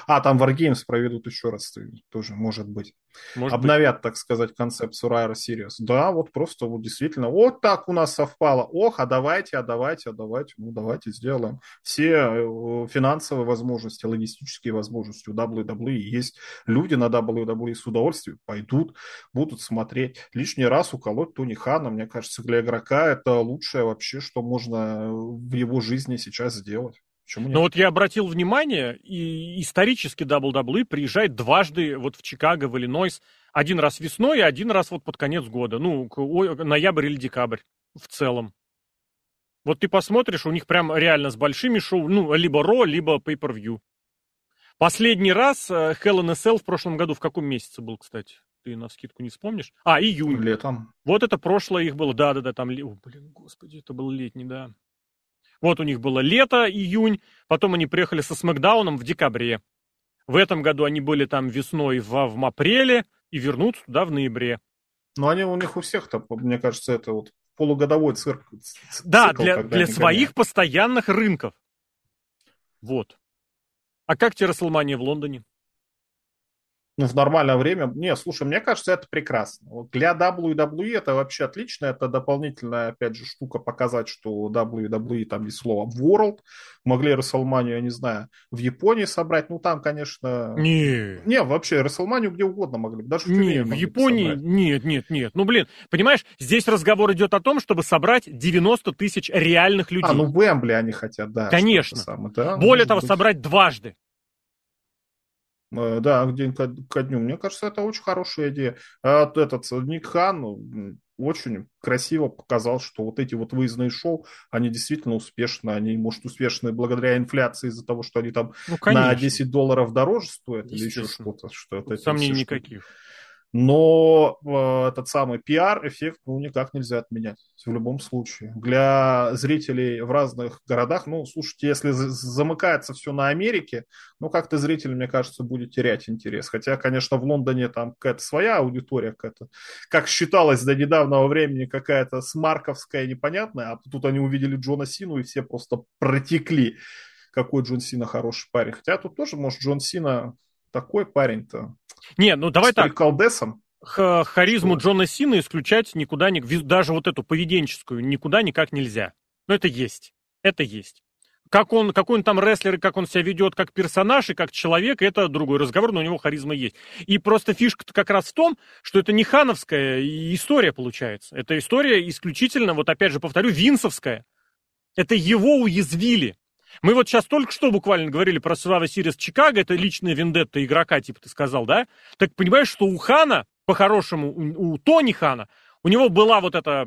А, там Wargames проведут еще раз, тоже может быть. Может Обновят, быть. так сказать, концепт Survivor Series. Да, вот просто вот действительно, вот так у нас совпало. Ох, а давайте, а давайте, а давайте, ну давайте сделаем. Все э, финансовые возможности, логистические возможности у WWE есть. Люди на WWE с удовольствием пойдут, будут смотреть. Лишний раз уколоть Тони Хана, мне кажется, для игрока это лучшее вообще, что можно в его жизни сейчас сделать. Почему нет? Ну вот я обратил внимание, и исторически WWE приезжает дважды вот в Чикаго, в Иллинойс. Один раз весной и один раз вот под конец года. Ну, ноябрь или декабрь в целом. Вот ты посмотришь, у них прям реально с большими шоу, ну, либо Ро, либо Pay-Per-View. Последний раз э, Hell in a Cell в прошлом году в каком месяце был, кстати? Ты на скидку не вспомнишь? А, июнь. Летом. Вот это прошлое их было. Да-да-да, там... О, блин, господи, это был летний, да. Вот у них было лето, июнь, потом они приехали со Смакдауном в декабре. В этом году они были там весной в, в апреле и вернутся туда в ноябре. Ну, они у них у всех-то, мне кажется, это вот полугодовой цирк. Да, цикл, для, для своих гоняют. постоянных рынков. Вот. А как тебе Расселмания в Лондоне? Ну, в нормальное время. Не, слушай, мне кажется, это прекрасно. Вот для WWE это вообще отлично. Это дополнительная, опять же, штука показать, что WWE, там есть слово World. Могли Расселманию, я не знаю, в Японии собрать. Ну, там, конечно... Не. Не, вообще, Расселманию где угодно могли. Даже в Не, в Японии... Собрать. Нет, нет, нет. Ну, блин, понимаешь, здесь разговор идет о том, чтобы собрать 90 тысяч реальных людей. А, ну, в Эмбли они хотят, да. Конечно. Самое, да, Более того, быть. собрать дважды. Э, да, день ко дню. Мне кажется, это очень хорошая идея. А этот Ник Хан очень красиво показал, что вот эти вот выездные шоу, они действительно успешны. Они, может, успешны благодаря инфляции из-за того, что они там ну, на 10 долларов дороже стоят или еще что-то. Что это, Сомнений никаких. Штуки. Но э, этот самый пиар-эффект ну, никак нельзя отменять в любом случае. Для зрителей в разных городах, ну, слушайте, если замыкается все на Америке, ну, как-то зритель, мне кажется, будет терять интерес. Хотя, конечно, в Лондоне там какая-то своя аудитория, какая-то, как считалось до недавнего времени, какая-то смарковская непонятная, а тут они увидели Джона Сину и все просто протекли какой Джон Сина хороший парень. Хотя тут тоже, может, Джон Сина такой парень-то. Не, ну давай с так. приколдесом. Х- харизму Джона Сина исключать никуда, не, даже вот эту поведенческую, никуда никак нельзя. Но это есть. Это есть. Как он, какой он там рестлер, и как он себя ведет как персонаж и как человек, это другой разговор, но у него харизма есть. И просто фишка-то как раз в том, что это не хановская история получается. Это история исключительно, вот опять же повторю, винсовская. Это его уязвили. Мы вот сейчас только что буквально говорили про Слава Сирис Чикаго, это личная вендетта игрока, типа ты сказал, да? Так понимаешь, что у Хана, по-хорошему, у, у Тони Хана, у него была вот эта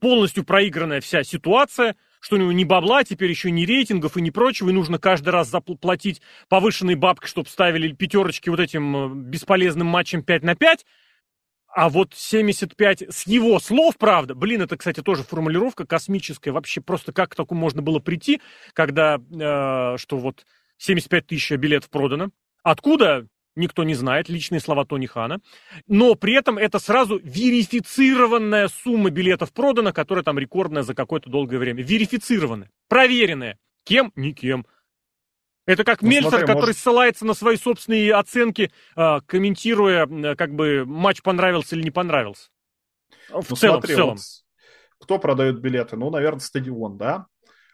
полностью проигранная вся ситуация, что у него ни бабла, теперь еще ни рейтингов и ни прочего, и нужно каждый раз заплатить повышенные бабки, чтобы ставили пятерочки вот этим э, бесполезным матчем 5 на 5. А вот 75 с его слов, правда, блин, это, кстати, тоже формулировка космическая. Вообще просто как к такому можно было прийти, когда, э, что вот 75 тысяч билетов продано. Откуда? никто не знает, личные слова Тони Хана. Но при этом это сразу верифицированная сумма билетов продана, которая там рекордная за какое-то долгое время. Верифицированная, проверенная. Кем? Никем. Это как ну, Мельцер, смотри, который может... ссылается на свои собственные оценки, а, комментируя, как бы матч понравился или не понравился. В ну, целом, смотри, в целом. Вот кто продает билеты? Ну, наверное, стадион, да?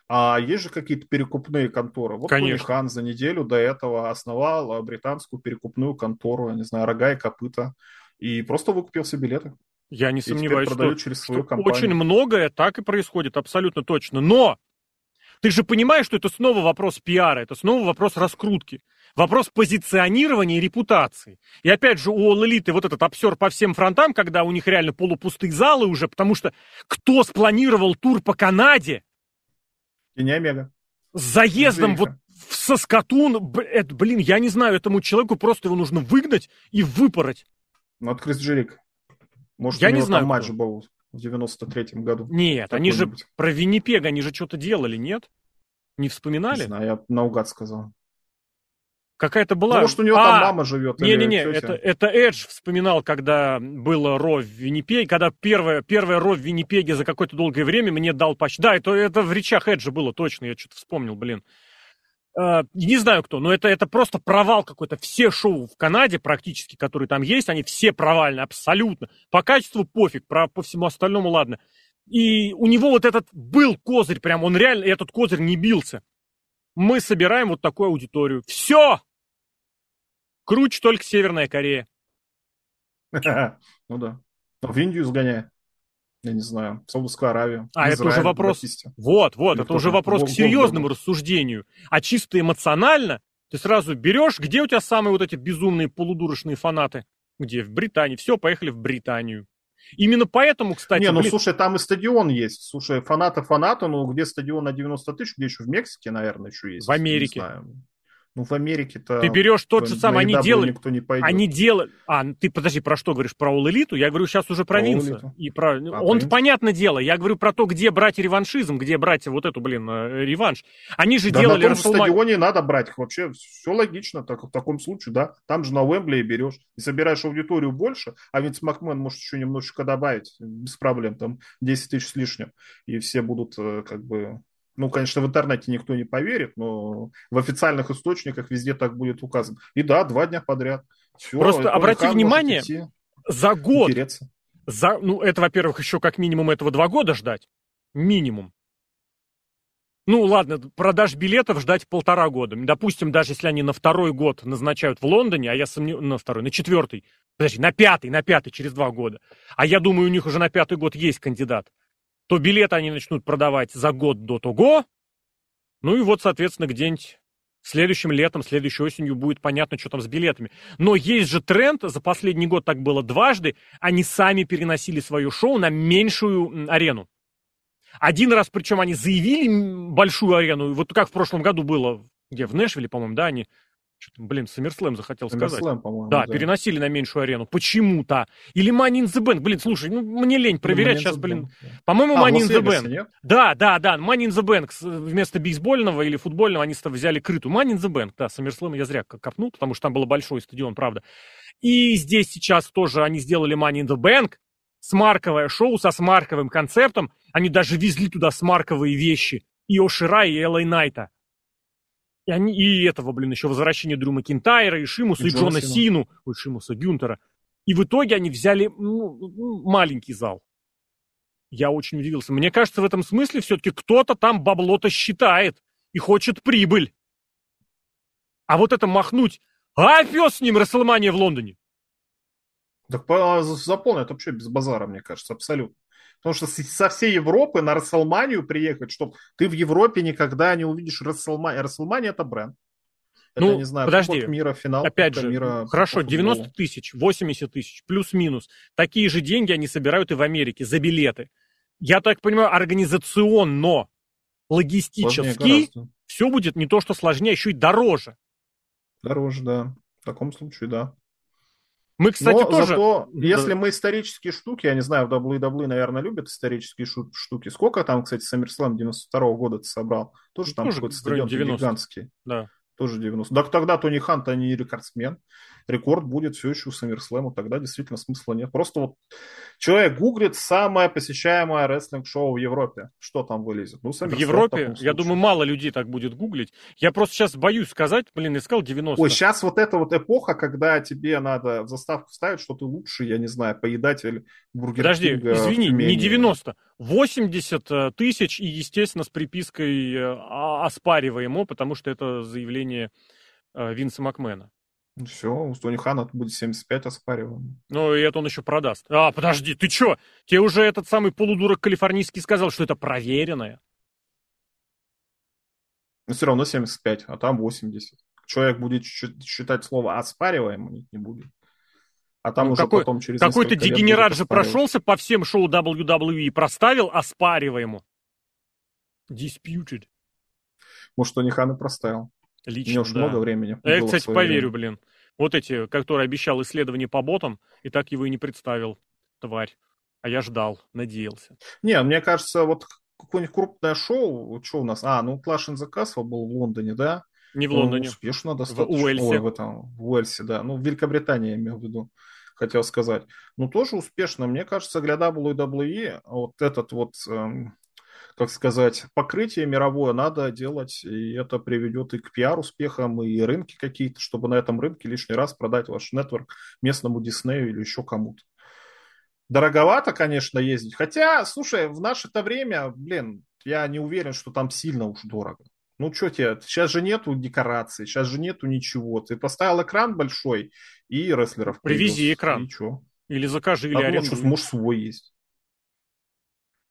А есть же какие-то перекупные конторы. Вот Конечно. Хан за неделю до этого основал а, британскую перекупную контору, я не знаю, рога и копыта, и просто выкупил все билеты. Я не сомневаюсь, что, через свою что компанию. очень многое так и происходит, абсолютно точно. Но ты же понимаешь, что это снова вопрос пиара, это снова вопрос раскрутки. Вопрос позиционирования и репутации. И опять же, у All Elite вот этот обсер по всем фронтам, когда у них реально полупустые залы уже, потому что кто спланировал тур по Канаде, и не Омега. С заездом вот в Соскатун, это, блин, я не знаю, этому человеку просто его нужно выгнать и выпороть. Ну, от Крис Джерик. Может, я у него не знаю, матч кто. был в 93-м году. Нет, они же про Виннипег, они же что-то делали, нет? Не вспоминали? Не знаю, я наугад сказал. Какая-то была... Ну, может, у него а, там мама живет. Не-не-не, это, это Эдж вспоминал, когда было Ро в Виннипеге, когда первое, первое Ро в Виннипеге за какое-то долгое время мне дал почти... Да, это, это в речах Эджа было точно, я что-то вспомнил, блин. Uh, не знаю кто, но это, это просто провал какой-то. Все шоу в Канаде практически, которые там есть, они все провальны, абсолютно. По качеству пофиг, про, по всему остальному ладно. И у него вот этот был козырь, прям он реально, этот козырь не бился. Мы собираем вот такую аудиторию. Все! Круче только Северная Корея. Ну да. В Индию сгоняй. Я не знаю, в Саудовскую Аравию. А это уже вопрос... Вот, вот, это уже вопрос к серьезному рассуждению. А чисто эмоционально ты сразу берешь, где у тебя самые вот эти безумные полудурочные фанаты? Где? В Британии. Все, поехали в Британию. Именно поэтому, кстати... Не, ну блин... слушай, там и стадион есть. Слушай, фанаты фаната, ну где стадион на 90 тысяч, где еще в Мексике, наверное, еще есть. В Америке. Ну, в Америке-то... Ты берешь тот же самый, они делают... никто не пойдет. Они делают... А, ты подожди, про что говоришь? Про All Elite? Я говорю сейчас уже про, про Винса. И про... А, Он, понятное дело, я говорю про то, где брать реваншизм, где брать вот эту, блин, э, реванш. Они же да делали... на том же стадионе надо брать. Вообще все логично так, в таком случае, да. Там же на Уэмбли берешь и собираешь аудиторию больше, а Винс Макмен может еще немножечко добавить, без проблем, там 10 тысяч с лишним, и все будут э, как бы ну, конечно, в интернете никто не поверит, но в официальных источниках везде так будет указано. И да, два дня подряд. Все, Просто обрати внимание, за год, за, ну, это, во-первых, еще как минимум этого два года ждать. Минимум. Ну, ладно, продаж билетов ждать полтора года. Допустим, даже если они на второй год назначают в Лондоне, а я сомневаюсь, на второй, на четвертый, подожди, на пятый, на пятый, через два года. А я думаю, у них уже на пятый год есть кандидат то билеты они начнут продавать за год до того. Ну и вот, соответственно, где-нибудь следующим летом, следующей осенью будет понятно, что там с билетами. Но есть же тренд, за последний год так было дважды, они сами переносили свое шоу на меньшую арену. Один раз, причем они заявили большую арену, вот как в прошлом году было, где, в Нэшвилле, по-моему, да, они блин, SummerSlam захотел сказать. по-моему. Да, да, переносили на меньшую арену. Почему-то. Или Money in the Bank. Блин, слушай, ну мне лень проверять сейчас, блин. По-моему, а, Money in the Bank. Нет? Да, да, да. Money in the Bank. Вместо бейсбольного или футбольного они взяли крытую. Money in the Bank. Да, SummerSlam я зря копнул, потому что там был большой стадион, правда. И здесь сейчас тоже они сделали Money in the Bank. Смарковое шоу со смарковым концептом. Они даже везли туда смарковые вещи. И Ошира, и Элай Найта. И, они, и этого, блин, еще возвращение Дрю Макинтайра, и Шимуса, и, и Джона Сину. Сину, ой, Шимуса, Гюнтера. И в итоге они взяли ну, маленький зал. Я очень удивился. Мне кажется, в этом смысле все-таки кто-то там бабло-то считает и хочет прибыль. А вот это махнуть, а пес с ним, Расселмания в Лондоне. Так заполнят вообще без базара, мне кажется, абсолютно. Потому что со всей Европы на Расселманию приехать, чтобы ты в Европе никогда не увидишь Расселманию. Расселмания это бренд. Это, ну, не знаю, подожди, мира, финал, опять же, мира хорошо, 90 тысяч, 80 тысяч, плюс-минус. Такие же деньги они собирают и в Америке за билеты. Я так понимаю, организационно, логистически, все будет не то, что сложнее, а еще и дороже. Дороже, да. В таком случае, да. Мы, кстати, Но тоже... Зато, да. если мы исторические штуки, я не знаю, в WWE, наверное, любят исторические штуки. Сколько там, кстати, SummerSlam 92 -го года ты собрал? Тоже там какой-то стадион гигантский. Да. Тоже 90. Так тогда Тони Хант, а не рекордсмен. Рекорд будет все еще у SummerSlam, тогда действительно смысла нет. Просто вот человек гуглит самое посещаемое рестлинг-шоу в Европе. Что там вылезет? Ну, в Европе, в я думаю, мало людей так будет гуглить. Я просто сейчас боюсь сказать, блин, искал 90. Ой, сейчас вот эта вот эпоха, когда тебе надо в заставку ставить, что ты лучше, я не знаю, поедатель бургер Подожди, извини, не 90. 80 э, тысяч и, естественно, с припиской э, оспариваемо, потому что это заявление э, Винса Макмена. Ну все, у Тони Хана будет 75 оспариваем. Ну, и это он еще продаст. А, подожди, ты что? Тебе уже этот самый полудурок калифорнийский сказал, что это проверенное. Но все равно 75, а там 80. Человек будет считать слово оспариваемым, не будет. А там ну, уже какой, потом через Какой-то дегенерат же прошелся по всем шоу WWE и проставил оспариваемо. Disputed. Может, Тони Хан и проставил. Лично, Мне уж да. много времени. Я, кстати, поверю, время. блин. Вот эти, которые обещал исследование по ботам, и так его и не представил, тварь. А я ждал, надеялся. Не, мне кажется, вот какое-нибудь крупное шоу, что у нас? А, ну, Clash in the Castle был в Лондоне, да? Не в Лондоне. Ну, успешно достаточно. В Уэльсе. Ой, в, этом, в Уэльсе, да. Ну, в Великобритании я имел в виду, хотел сказать. Ну, тоже успешно. Мне кажется, для WWE вот этот вот эм, как сказать, покрытие мировое надо делать, и это приведет и к пиар-успехам, и рынки какие-то, чтобы на этом рынке лишний раз продать ваш нетворк местному Диснею или еще кому-то. Дороговато, конечно, ездить. Хотя, слушай, в наше-то время, блин, я не уверен, что там сильно уж дорого. Ну, что тебе, сейчас же нету декораций, сейчас же нету ничего. Ты поставил экран большой и рестлеров Привези привез. экран. И что? Или закажи, или а арендуй. Может, свой есть.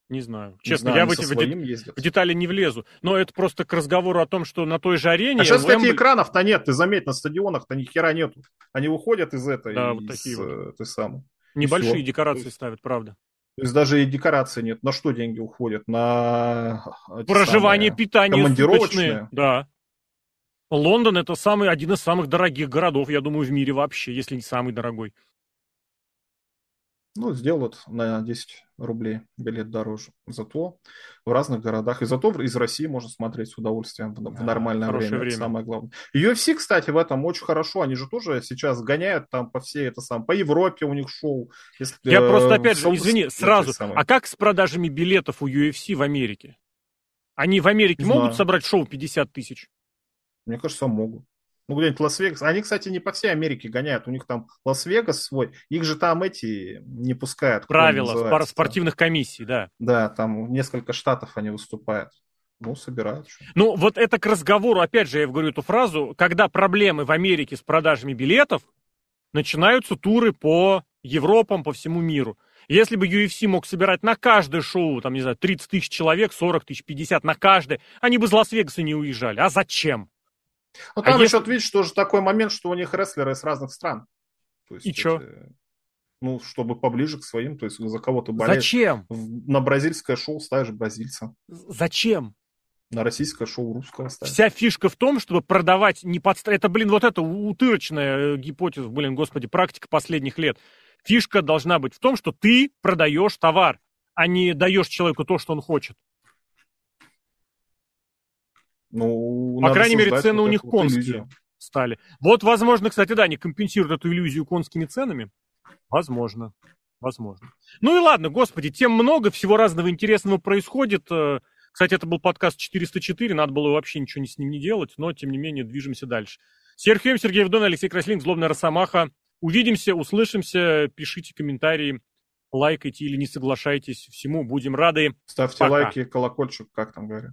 Не знаю. Честно, не знаю, я в, эти, в, в детали не влезу. Но это просто к разговору о том, что на той же арене... А сейчас, кстати, экранов-то нет. Ты заметь, на стадионах-то ни хера нету. Они выходят из этой, да, вот такие из, вот. Ты сам. Небольшие декорации есть, ставят, правда. То есть даже и декорации нет. На что деньги уходят? На... Проживание, самые... питание. Командировочные? Да. Лондон это самый, один из самых дорогих городов, я думаю, в мире вообще, если не самый дорогой. Ну, сделают на 10 рублей билет дороже. Зато в разных городах. И зато из России можно смотреть с удовольствием в, в нормальное время. время. Это самое главное. UFC, кстати, в этом очень хорошо. Они же тоже сейчас гоняют там по всей это сам, по Европе у них шоу. Если, Я э, просто опять же, извини, сразу. А как с продажами билетов у UFC в Америке? Они в Америке Не могут знаю. собрать шоу 50 тысяч? Мне кажется, могут. Ну, где-нибудь Лас-Вегас. Они, кстати, не по всей Америке гоняют. У них там Лас-Вегас свой. Их же там эти не пускают. Правила спортивных комиссий, да. Да, там несколько штатов они выступают. Ну, собирают. Ну, вот это к разговору, опять же, я говорю эту фразу, когда проблемы в Америке с продажами билетов, начинаются туры по Европам, по всему миру. Если бы UFC мог собирать на каждое шоу, там, не знаю, 30 тысяч человек, 40 тысяч, 50 на каждое, они бы из Лас-Вегаса не уезжали. А зачем? Ну, там а еще, если... видишь, тоже такой момент, что у них рестлеры из разных стран. То есть, И что? Ну, чтобы поближе к своим, то есть за кого то болеешь. Зачем? На бразильское шоу ставишь бразильца. Зачем? На российское шоу русское ставишь. Вся фишка в том, чтобы продавать не под... Это, блин, вот это утырочная э, гипотеза, блин, господи, практика последних лет. Фишка должна быть в том, что ты продаешь товар, а не даешь человеку то, что он хочет. Ну, По крайней мере, цены вот у них вот конские иллюзию. стали. Вот, возможно, кстати, да, они компенсируют эту иллюзию конскими ценами. Возможно. Возможно. Ну и ладно, господи, тем много, всего разного интересного происходит. Э, Кстати, это был подкаст 404, надо было вообще ничего с ним не делать, но, тем не менее, движемся дальше. Серхием, Сергей Вдон, Алексей Краслин, Злобная Росомаха. Увидимся, услышимся, пишите комментарии, лайкайте или не соглашайтесь. Всему будем рады. Ставьте Пока. лайки, колокольчик, как там говорят.